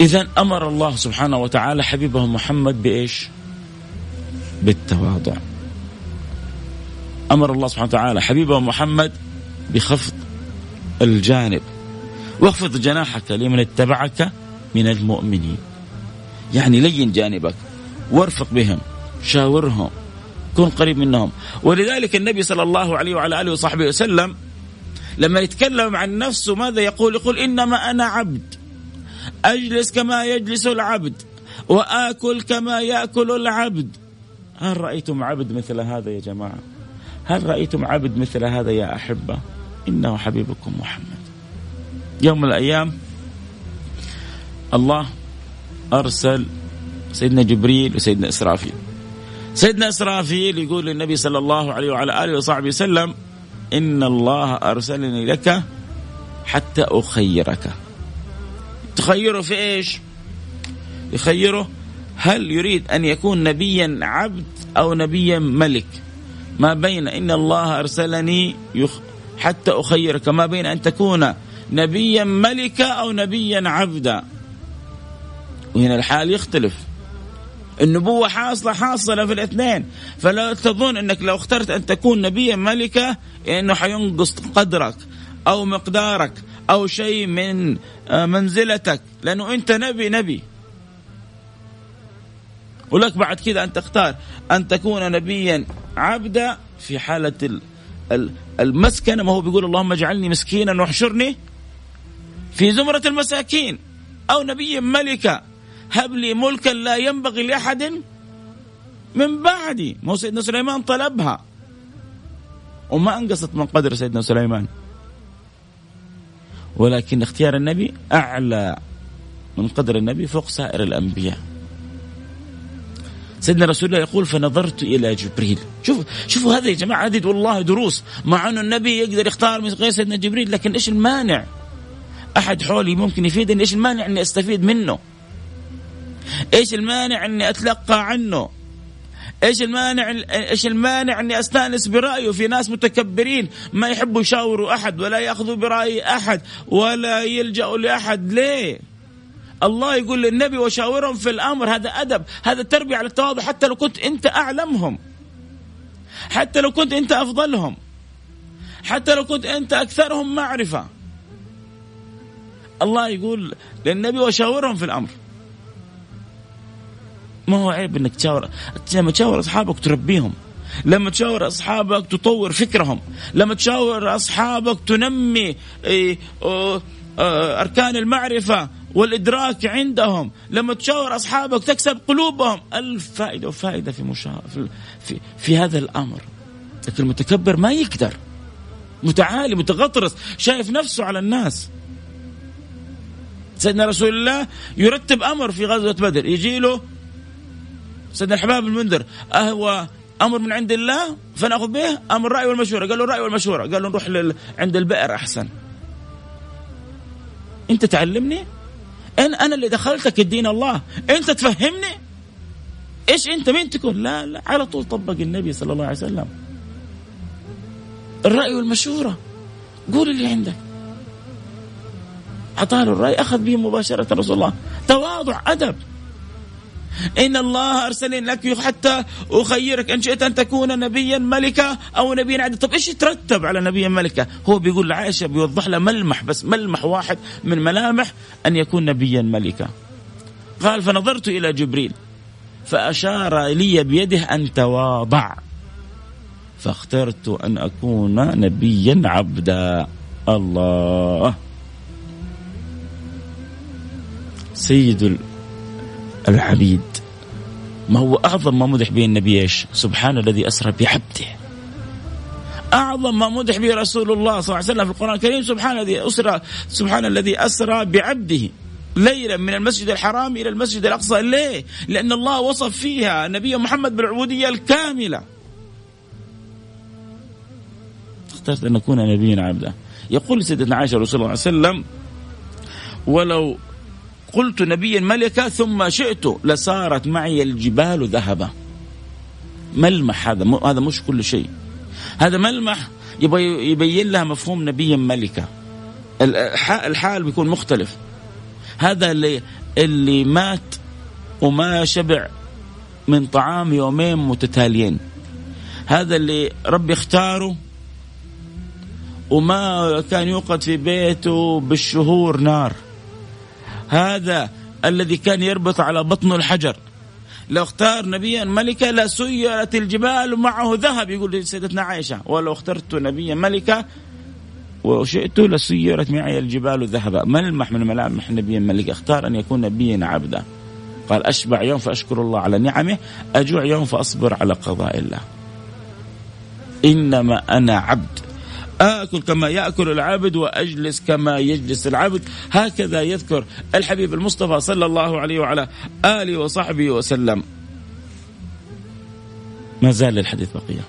إذا أمر الله سبحانه وتعالى حبيبه محمد بإيش؟ بالتواضع. أمر الله سبحانه وتعالى حبيبه محمد بخفض الجانب. واخفض جناحك لمن اتبعك من المؤمنين يعني لين جانبك وارفق بهم شاورهم كن قريب منهم ولذلك النبي صلى الله عليه وعلى آله وصحبه وسلم لما يتكلم عن نفسه ماذا يقول؟ يقول إنما أنا عبد أجلس كما يجلس العبد وآكل كما يأكل العبد هل رأيتم عبد مثل هذا يا جماعة؟ هل رأيتم عبد مثل هذا يا أحبة؟ إنه حبيبكم محمد. يوم من الأيام الله أرسل سيدنا جبريل وسيدنا إسرافيل. سيدنا إسرافيل يقول للنبي صلى الله عليه وعلى آله وصحبه وسلم إن الله أرسلني لك حتى أخيرك. تخيره في إيش؟ يخيره هل يريد أن يكون نبيا عبد أو نبيا ملك؟ ما بين إن الله أرسلني يخ حتى أخيرك ما بين أن تكون نبيا ملكا أو نبيا عبدا. وهنا الحال يختلف. النبوة حاصلة حاصلة في الاثنين. فلا تظن أنك لو اخترت أن تكون نبيا ملكة أنه حينقص قدرك أو مقدارك أو شيء من آه، منزلتك. لأنه أنت نبي نبي. ولك بعد كذا أن تختار أن تكون نبيا عبدا في حالة المسكنة. ما هو بيقول اللهم اجعلني مسكينا واحشرني. في زمرة المساكين أو نبيا ملكا هب لي ملكا لا ينبغي لأحد من بعدي. ما هو سيدنا سليمان طلبها. وما أنقصت من قدر سيدنا سليمان. ولكن اختيار النبي أعلى من قدر النبي فوق سائر الأنبياء. سيدنا رسول الله يقول فنظرت إلى جبريل. شوف شوفوا هذا يا جماعة هذه والله دروس. مع انه النبي يقدر يختار من غير سيدنا جبريل لكن إيش المانع؟ أحد حولي ممكن يفيدني إيش المانع إني أستفيد منه؟ إيش المانع إني أتلقى عنه؟ إيش المانع إيش المانع إني أستأنس برأيه؟ في ناس متكبرين ما يحبوا يشاوروا أحد ولا يأخذوا برأي أحد ولا يلجأوا لأحد. ليه؟ الله يقول للنبي وشاورهم في الأمر. هذا أدب هذا تربية على التواضع. حتى لو كنت أنت أعلمهم حتى لو كنت أنت أفضلهم حتى لو كنت أنت أكثرهم معرفة. الله يقول للنبي وشاورهم في الأمر. ما هو عيب إنك تشاور لما تشاور أصحابك تربيهم لما تشاور أصحابك تطور فكرهم لما تشاور أصحابك تنمي إيه، أركان المعرفة والإدراك عندهم لما تشاور أصحابك تكسب قلوبهم ألف فائدة وفائدة في مشا... في, في في هذا الأمر. لكن المتكبر ما يقدر متعالي متغطرس شايف نفسه على الناس. سيدنا رسول الله يرتب أمر في غزوة بدر. يجي له سيدنا الحباب المنذر أهو أمر من عند الله؟ فنأخذ به أمر الرأي والمشورة. قال له الرأي والمشورة. قال له نروح لل... عند البئر أحسن. أنت تعلمني؟ إن أنا اللي دخلتك الدين الله أنت تفهمني؟ إيش أنت مين تكون لا لا على طول طبق النبي صلى الله عليه وسلم. الرأي والمشورة قول اللي عندك. اعطاه الرأي أخذ به مباشرة رسول الله. تواضع أدب. إن الله أرسلني لك حتى أخيرك إن شئت أن تكون نبيا ملكا أو نبيا عدد. طب إيش يترتب على نبيا ملكا؟ هو بيقول لعائشة بيوضح لها ملمح بس ملمح واحد من ملامح أن يكون نبيا ملكا. قال فنظرت إلى جبريل فأشار لي بيده أن تواضع فاخترت أن أكون نبيا عبدا الله. سيد العبيد. ما هو أعظم ما مدح به النبي إيش؟ سبحان الذي أسرى بعبده. أعظم ما مدح به رسول الله صلى الله عليه وسلم في القرآن الكريم سبحان الذي أسرى سبحان الذي أسرى بعبده. ليلا من المسجد الحرام إلى المسجد الأقصى. ليه؟ لأن الله وصف فيها نبي محمد بالعبودية الكاملة. اخترت أن أكون نبيا عبدا. يقول سيدنا عائشة رسول الله صلى الله عليه وسلم ولو قلت نبيا ملكا ثم شئت لصارت معي الجبال ذهبا. ملمح هذا هذا مش كل شيء. هذا ملمح يبين لها مفهوم نبيا ملكا. الحال بيكون مختلف. هذا اللي اللي مات وما شبع من طعام يومين متتاليين. هذا اللي ربي اختاره وما كان يوقد في بيته بالشهور نار. هذا الذي كان يربط على بطن الحجر. لو اختار نبيا ملكا لسيرت الجبال معه ذهب. يقول سيدتنا عائشة ولو اخترت نبيا ملكا وشئت لسيرت معي الجبال ذهبا. ملمح من ملامح نبيا ملكا اختار أن يكون نبيا عبدا. قال أشبع يوم فأشكر الله على نعمه أجوع يوم فأصبر على قضاء الله. إنما أنا عبد. آكل كما يأكل العبد وأجلس كما يجلس العبد. هكذا يذكر الحبيب المصطفى صلى الله عليه وعلى آله وصحبه وسلم. ما زال الحديث بقية.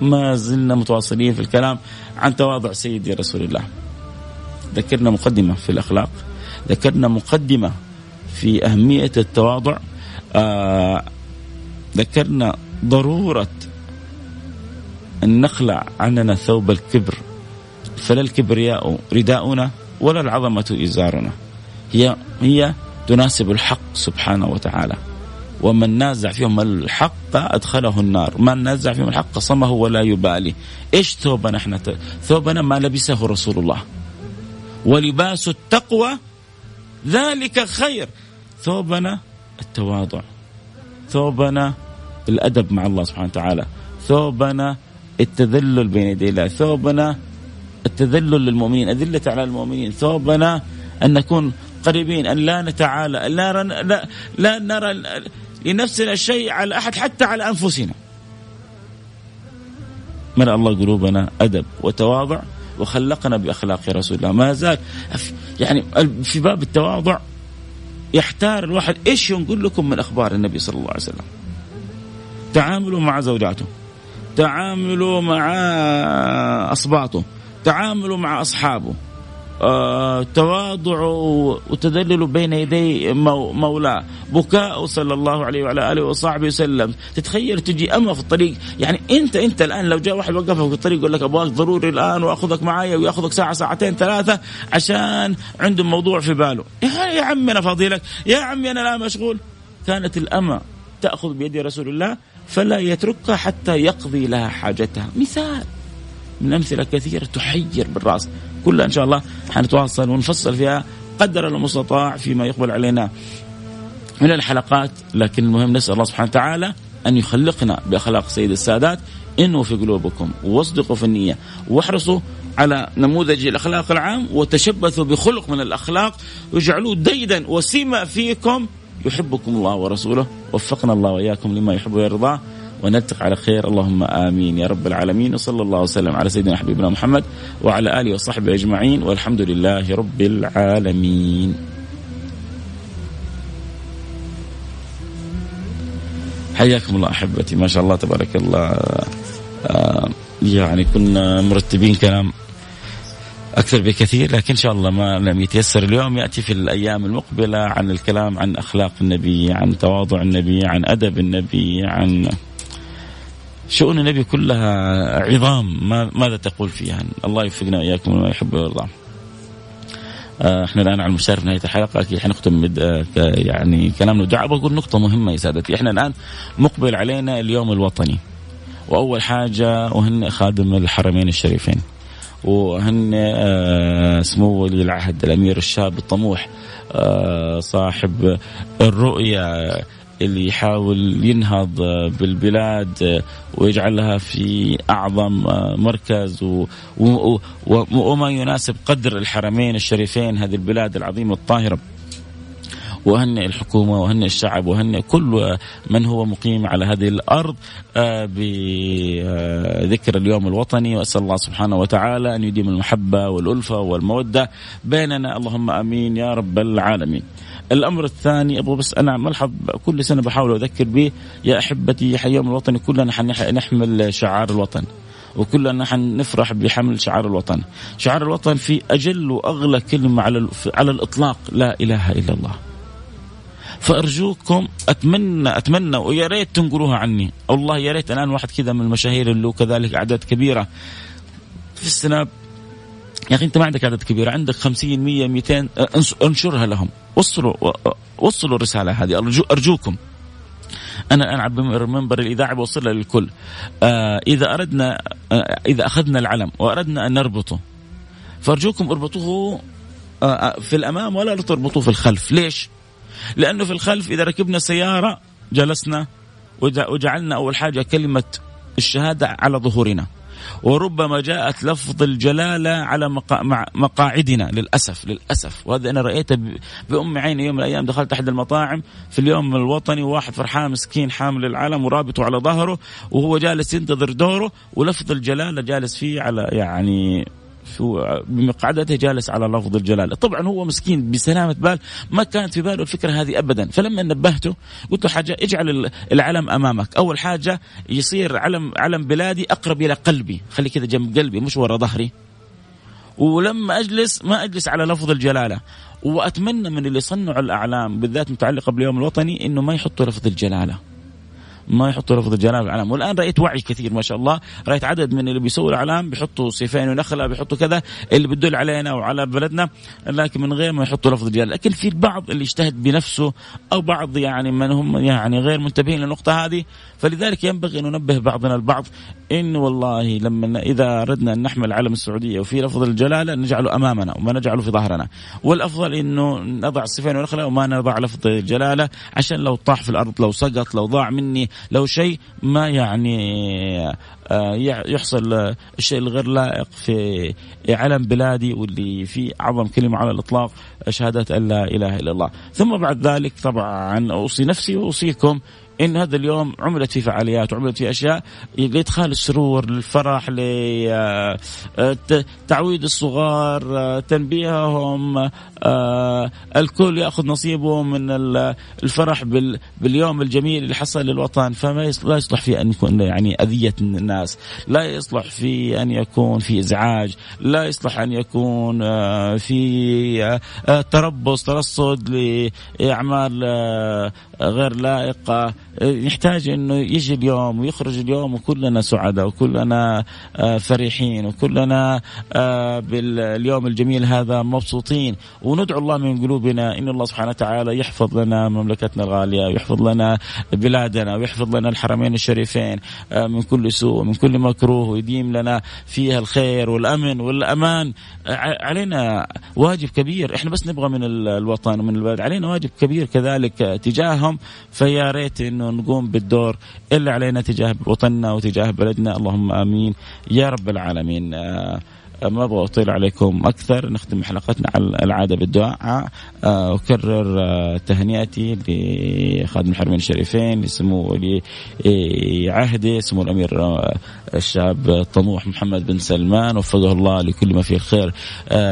ما زلنا متواصلين في الكلام عن تواضع سيدي رسول الله. ذكرنا مقدمة في الأخلاق. ذكرنا مقدمة في أهمية التواضع. آه ذكرنا ضرورة أن نخلع عننا ثوب الكبر. فلا الكبرياء رداؤنا ولا العظمة إزارنا. هي هي تناسب الحق سبحانه وتعالى. ومن نازع فيهم الحق أدخله النار. من نازع فيهم الحق قصمه ولا يبالي. إيش ثوبنا إحنا ثوبنا ما لبسه رسول الله. ولباس التقوى ذلك خير. ثوبنا التواضع. ثوبنا الأدب مع الله سبحانه وتعالى. ثوبنا التذلل بين يدي الله. ثوبنا التذلل للمؤمنين أذلة على المؤمنين. ثوبنا أن نكون قريبين أن لا نتعالى لا, لا, لا نرى لنفسنا شيء على أحد حتى على أنفسنا. ملأ الله قلوبنا أدب وتواضع وخلقنا بأخلاق رسول الله. ما زال يعني في باب التواضع يحتار الواحد إيش ينقل لكم من أخبار النبي صلى الله عليه وسلم. تعاملوا مع زوجاته. تعاملوا مع أصباطه تعاملوا مع أصحابه آه، تواضعوا وتذللوا بين يدي مولاه بكاء صلى الله عليه وعلى آله وصحبه وسلم. تتخيل تجي اما في الطريق يعني أنت أنت الآن لو جاء واحد وقفك في الطريق يقول لك ابغاك ضروري الآن وأخذك معي ويأخذك ساعة ساعتين ثلاثة عشان عنده موضوع في باله. يا عمي أنا فاضيلك يا عمي أنا لا مشغول. كانت الأمة تأخذ بيد رسول الله فلا يتركها حتى يقضي لها حاجتها. مثال من أمثلة كثيرة تحير بالرأس. كلها إن شاء الله حنتواصل ونفصل فيها قدر المستطاع فيما يقبل علينا من الحلقات. لكن المهم نسأل الله سبحانه وتعالى أن يخلقنا بأخلاق سيد السادات. إنه في قلوبكم. واصدقوا في النية. واحرصوا على نموذج الأخلاق العام وتشبثوا بخلق من الأخلاق. واجعلوه ديدا وسيما فيكم. يحبكم الله ورسوله وفقنا الله وإياكم لما يحب ويرضى ونلتقي على خير. اللهم آمين يا رب العالمين وصلى الله وسلم على سيدنا حبيبنا محمد وعلى آله وصحبه أجمعين والحمد لله رب العالمين. حياكم الله أحبتي ما شاء الله تبارك الله. آه، يعني كنا مرتبين كلام. أكثر بكثير لكن إن شاء الله ما لم يتيسر اليوم. يأتي في الأيام المقبلة عن الكلام عن أخلاق النبي عن تواضع النبي عن أدب النبي عن شؤون النبي كلها عظام. ما ماذا تقول فيها؟ الله يوفقنا وإياكم وما يحب ويرضى. آه، إحنا الآن على المشارف نهاية الحلقة. أكيد حنختم آه، يعني كلامنا. دعاء بقول نقطة مهمة يا سادتي. إحنا الآن مقبل علينا اليوم الوطني. وأول حاجة وهن خادم الحرمين الشريفين. وهن آه، سمو ولي العهد الأمير الشاب الطموح آه، صاحب الرؤية اللي يحاول ينهض بالبلاد ويجعلها في أعظم مركز وما يناسب قدر الحرمين الشريفين هذه البلاد العظيمة الطاهرة. وهنئ الحكومة وهنئ الشعب وهنئ كل من هو مقيم على هذه الأرض آه، بذكر اليوم الوطني وأسأل الله سبحانه وتعالى أن يديم المحبة والألفة والمودة بيننا. اللهم آمين يا رب العالمين. الأمر الثاني أبغى بس أنا ملحظ كل سنة بحاول أذكر به يا أحبتي يوم الوطني كلنا حنحمل شعار الوطن وكلنا حنفرح بحمل شعار الوطن. شعار الوطن في أجل وأغلى كلمة على على الإطلاق لا إله إلا الله. فأرجوكم اتمنى أتمنى ويا ريت تنقلوها عني. والله يا ريت الآن واحد كذا من المشاهير اللي كذلك أعداد كبيرة. في السناب يا أخي أنت ما عندك عدد كبير عندك 50 100 200 انشرها لهم. وصلوا وصلوا الرسالة هذه. أرجو أرجوكم. أنا الآن على منبر الإذاعة بوصلها للكل. آه إذا أردنا آه إذا أخذنا العلم وأردنا أن نربطه فأرجوكم اربطوه آه، في الأمام ولا تربطوه في الخلف. ليش؟ لأنه في الخلف إذا ركبنا سيارة جلسنا وجعلنا أول حاجة كلمة الشهادة على ظهورنا. وربما جاءت لفظ الجلالة على مقاعدنا للأسف للأسف. وهذا أنا رأيته بأم عيني يوم من الأيام دخلت أحد المطاعم في اليوم الوطني وواحد فرحان مسكين حامل العلم ورابطه على ظهره وهو جالس ينتظر دوره ولفظ الجلالة جالس فيه على يعني شو بمقعدته جالس على لفظ الجلاله، طبعا هو مسكين بسلامة بال ما كانت في باله الفكرة هذه ابدا، فلما نبهته قلت له حاجة اجعل العلم أمامك، أول حاجة يصير علم علم بلادي أقرب إلى قلبي، خلي كذا جنب قلبي مش ورا ظهري. ولما أجلس ما أجلس على لفظ الجلالة، وأتمنى من اللي صنعوا الأعلام بالذات متعلقة باليوم الوطني إنه ما يحطوا لفظ الجلالة. ما يحطوا لفظ الجلال العلام والآن رأيت وعي كثير ما شاء الله. رأيت عدد من اللي بيسووا الأعلام بيحطوا سيفين ونخلة بيحطوا كذا اللي بتدل علينا وعلى بلدنا. لكن من غير ما يحطوا لفظ الجلال. لكن في البعض اللي يجتهد بنفسه أو بعض يعني من هم يعني غير منتبهين للنقطة هذه. فلذلك ينبغي أن ننبه بعضنا البعض انه والله لما إذا اردنا أن نحمل علم السعودية وفي لفظ الجلالة نجعله أمامنا وما نجعله في ظهرنا. والأفضل إنه نضع السيفين ونخلة وما نضع لفظ الجلالة عشان لو طاح في الأرض لو سقط لو ضاع مني لو شيء ما يعني آه، يحصل الشيء الغير لائق في علم بلادي واللي فيه اعظم كلمة على الإطلاق شهادة أن لا إله إلا الله، ثم بعد ذلك طبعا أوصي نفسي وأوصيكم إن هذا اليوم عملت فيه فعاليات وعملت فيه أشياء لإدخال السرور للفرح لتعويد الصغار تنبيههم الكل يأخذ نصيبه من الفرح باليوم الجميل اللي حصل للوطن. فما لا يصلح فيه أن يكون يعني أذية الناس لا يصلح في أن يكون في إزعاج لا يصلح أن يكون في تربص ترصد لأعمال غير لائقة. يحتاج إنه يجي اليوم ويخرج اليوم وكلنا سعداء وكلنا آه، فرحين وكلنا آه، باليوم الجميل هذا مبسوطين. وندعو الله من قلوبنا إن الله سبحانه وتعالى يحفظ لنا مملكتنا الغالية ويحفظ لنا بلادنا ويحفظ لنا الحرمين الشريفين آه، من كل سوء ومن كل مكروه ويديم لنا فيها الخير والأمن والأمان. علينا واجب كبير. إحنا بس نبغى من الوطن ومن البلد علينا واجب كبير كذلك تجاههم. فيا ريت إنه نقوم بالدور اللي علينا تجاه وطننا وتجاه بلدنا. اللهم آمين. يا رب العالمين. آه ما أبغى أطيل عليكم أكثر نختم حلقتنا على العادة بالدعاء. آه، أكرر آه، تهنئتي لخادم الحرمين الشريفين لسمو ولي عهده سمو الأمير آه، الشاب الطموح محمد بن سلمان. وفقه الله لكل ما فيه الخير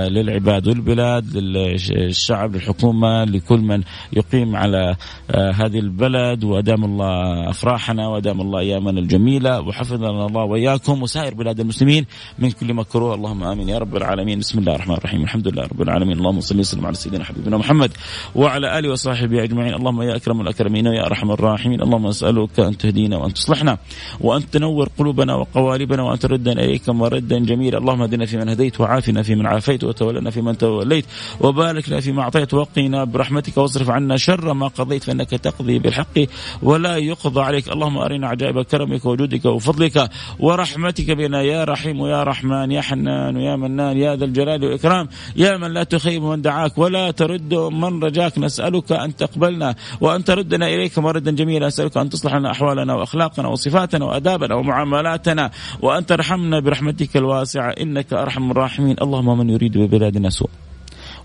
للعباد والبلاد للشعب للحكومة لكل من يقيم على هذه البلد. وأدام الله أفراحنا وأدام الله أيامنا الجميلة. وحفظنا الله وإياكم وسائر بلاد المسلمين من كل مكروه اللهم اللهم آمين. يا رب العالمين. بسم الله الرحمن الرحيم. الحمد لله رب العالمين. اللهم صل وسلم على سيدنا حبيبنا محمد وعلى آله وصحبه أجمعين. اللهم يا أكرم الأكرمين ويا أرحم الراحمين. اللهم اسالك أن تهدينا وأن تصلحنا وأن تنور قلوبنا وقوالبنا وأن تردنا اليك مردا جميلا. اللهم اهدنا فيمن هديت وعافنا فيمن عافيت وتولنا فيمن توليت وبارك لنا فيما أعطيت وقنا برحمتك واصرف عنا شر ما قضيت فإنك تقضي بالحق ولا يقضى عليك. اللهم أرنا عجائب كرمك وجودك وفضلك ورحمتك بنا. يا رحيم ويا رحمن يا حنان. منان ويا منان يا ذا الجلال والإكرام يا من لا تخيب من دعاك ولا ترد من رجاك نسألك أن تقبلنا وأن تردنا إليك مردا جميلا أسألك أن تصلح لنا أحوالنا وأخلاقنا وصفاتنا وأدابنا ومعاملاتنا وأن ترحمنا برحمتك الواسعة إنك أرحم الراحمين. اللهم من يريد ببلادنا سوء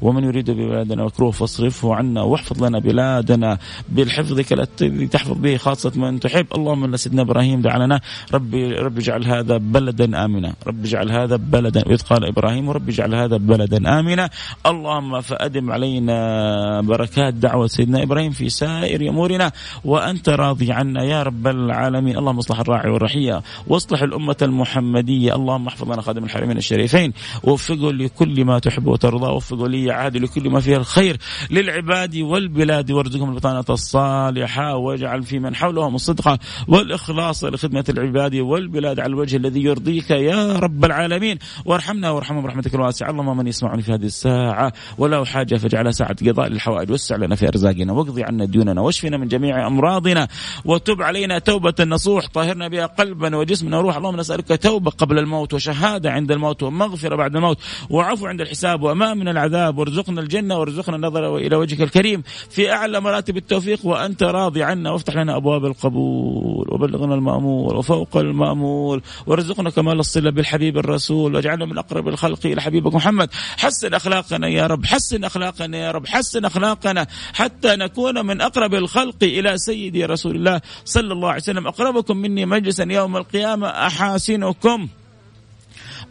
ومن يريد ببلادنا مكروه فاصرفه عنا واحفظ لنا بلادنا بالحفظ الذي تحفظ به خاصة من تحب. اللهم سيدنا إبراهيم دعا لنا ربي ربي اجعل هذا بلدا آمنا. ربي اجعل هذا بلدا وإذ قال إبراهيم ربي اجعل هذا بلدا آمنا. اللهم فأدم علينا بركات دعوة سيدنا إبراهيم في سائر أمورنا وأنت راضي عنا يا رب العالمين. اللهم اصلح الراعي والرحية واصلح الأمة المحمدية. اللهم احفظ لنا خادم الحرمين الشريفين ووفقه لكل ما تحب وترضى وفقه لي عادل لكل ما فيها الخير للعباد والبلاد. وارزقهم البطانة الصالحة واجعل في من حولهم الصدقة والإخلاص لخدمة العباد والبلاد على الوجه الذي يرضيك يا رب العالمين. وارحمنا وارحمهم برحمتك الواسعة. اللهم من يسمعني في هذه الساعة. وله حاجة فاجعلها ساعة قضاء للحوائج. وسع لنا في أرزاقنا واقضي عنا ديوننا واشفنا من جميع أمراضنا. وتب علينا توبة نصوح طهرنا بها قلبا وجسمنا وروح اللهم نسألك توبة قبل الموت وشهادة عند الموت ومغفرة بعد الموت. وعفو عند الحساب وأمان من العذاب. وارزقنا الجنة وارزقنا النظر إلى وجهك الكريم. في أعلى مراتب التوفيق وأنت راضي عنا. وافتح لنا أبواب القبول وبلغنا المأمول وفوق المأمول. وارزقنا كمال الصلة بالحبيب الرسول. واجعلنا من أقرب الخلق إلى حبيبك محمد. حسن أخلاقنا يا رب. حسن أخلاقنا يا رب. حسن أخلاقنا حتى نكون من أقرب الخلق إلى سيدي رسول الله صلى الله عليه وسلم. أقربكم مني مجلسا يوم القيامة. أحاسنكم.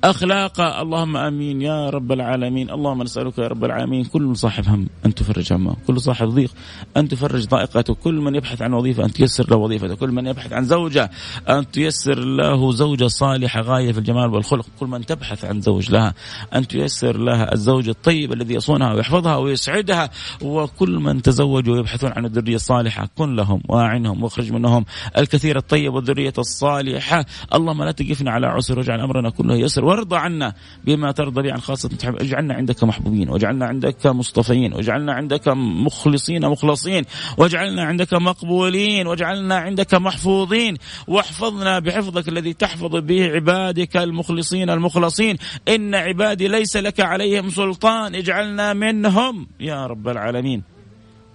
أخلاق. اللهم آمين يا رب العالمين. اللهم نسألك يا رب العالمين. كل صاحب هم أن تفرج همه. كل صاحب ضيق أن تفرج ضائقته. كل من يبحث عن وظيفة أن تيسر له وظيفته. كل من يبحث عن زوجة أن تيسر له زوجة صالحة غاية في الجمال والخلق. كل من تبحث عن زوج لها أن تيسر لها الزوج الطيب الذي يصونها ويحفظها ويسعدها. وكل من تزوجوا ويبحثون عن الذرية الصالحة. كن لهم واعنهم واخرج منهم. الكثير الطيب والذرية الصالحة. اللهم لا تقفنا على عسر واجعل أمرنا كله يسر. وارضى عنا بما ترضى به عن خاصة اجعلنا عندك محبوبين واجعلنا عندك مصطفين واجعلنا عندك مخلصين مخلصين واجعلنا عندك مقبولين واجعلنا عندك محفوظين. واحفظنا بحفظك الذي تحفظ به عبادك المخلصين المخلصين. إن عبادي ليس لك عليهم سلطان اجعلنا منهم. يا رب العالمين.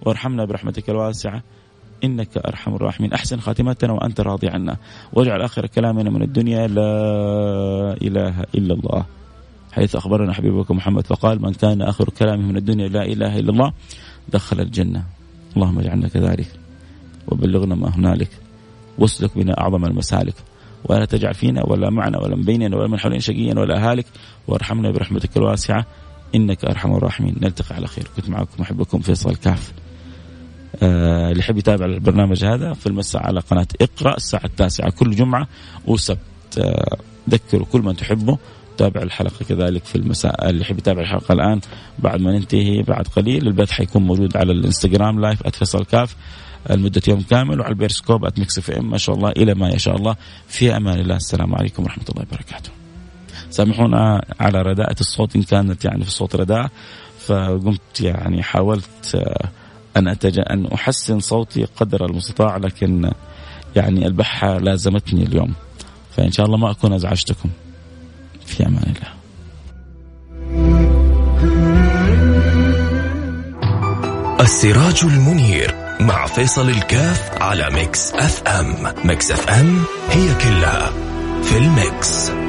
وارحمنا برحمتك الواسعة. إنك أرحم الراحمين. أحسن خاتمتنا وأنت راضي عنا. واجعل آخر كلامنا من الدنيا لا إله إلا الله. حيث أخبرنا حبيبك محمد فقال من كان آخر كلامه من الدنيا لا إله إلا الله دخل الجنة. اللهم اجعلنا كذلك. وبلغنا ما هنالك. واسلك بنا أعظم المسالك. ولا تجعل فينا ولا معنا ولا من بيننا ولا من حولنا شقيا ولا هالك. وارحمنا برحمتك الواسعة. إنك أرحم الراحمين. نلتقي على خير. كنت معكم أحبكم فيصل كاف آه، اللي يحب يتابع البرنامج هذا في المساء على قناة اقرأ الساعة التاسعة كل جمعة وسبت. آه، ذكروا كل من تحبه تابع الحلقة كذلك في المساء. اللي يحب يتابع الحلقة الآن بعد ما ننتهي بعد قليل البث حيكون موجود على الإنستغرام live @فيصل كاف لمدة يوم كامل وعلى البيرسكوب @ميكس اف ام ما شاء الله إلى ما يشاء الله. في أمان الله. السلام عليكم ورحمة الله وبركاته. سامحونا على رداءة الصوت إن كانت يعني في الصوت رداء فقمت يعني حاولت آه أن أتج... أن أحسن صوتي قدر المستطاع لكن يعني البحة لازمتني اليوم. فإن شاء الله ما أكون أزعجتكم. في أمان الله. السراج المنير مع فيصل الكاف على ميكس أف أم. ميكس أف أم هي كلها في الميكس.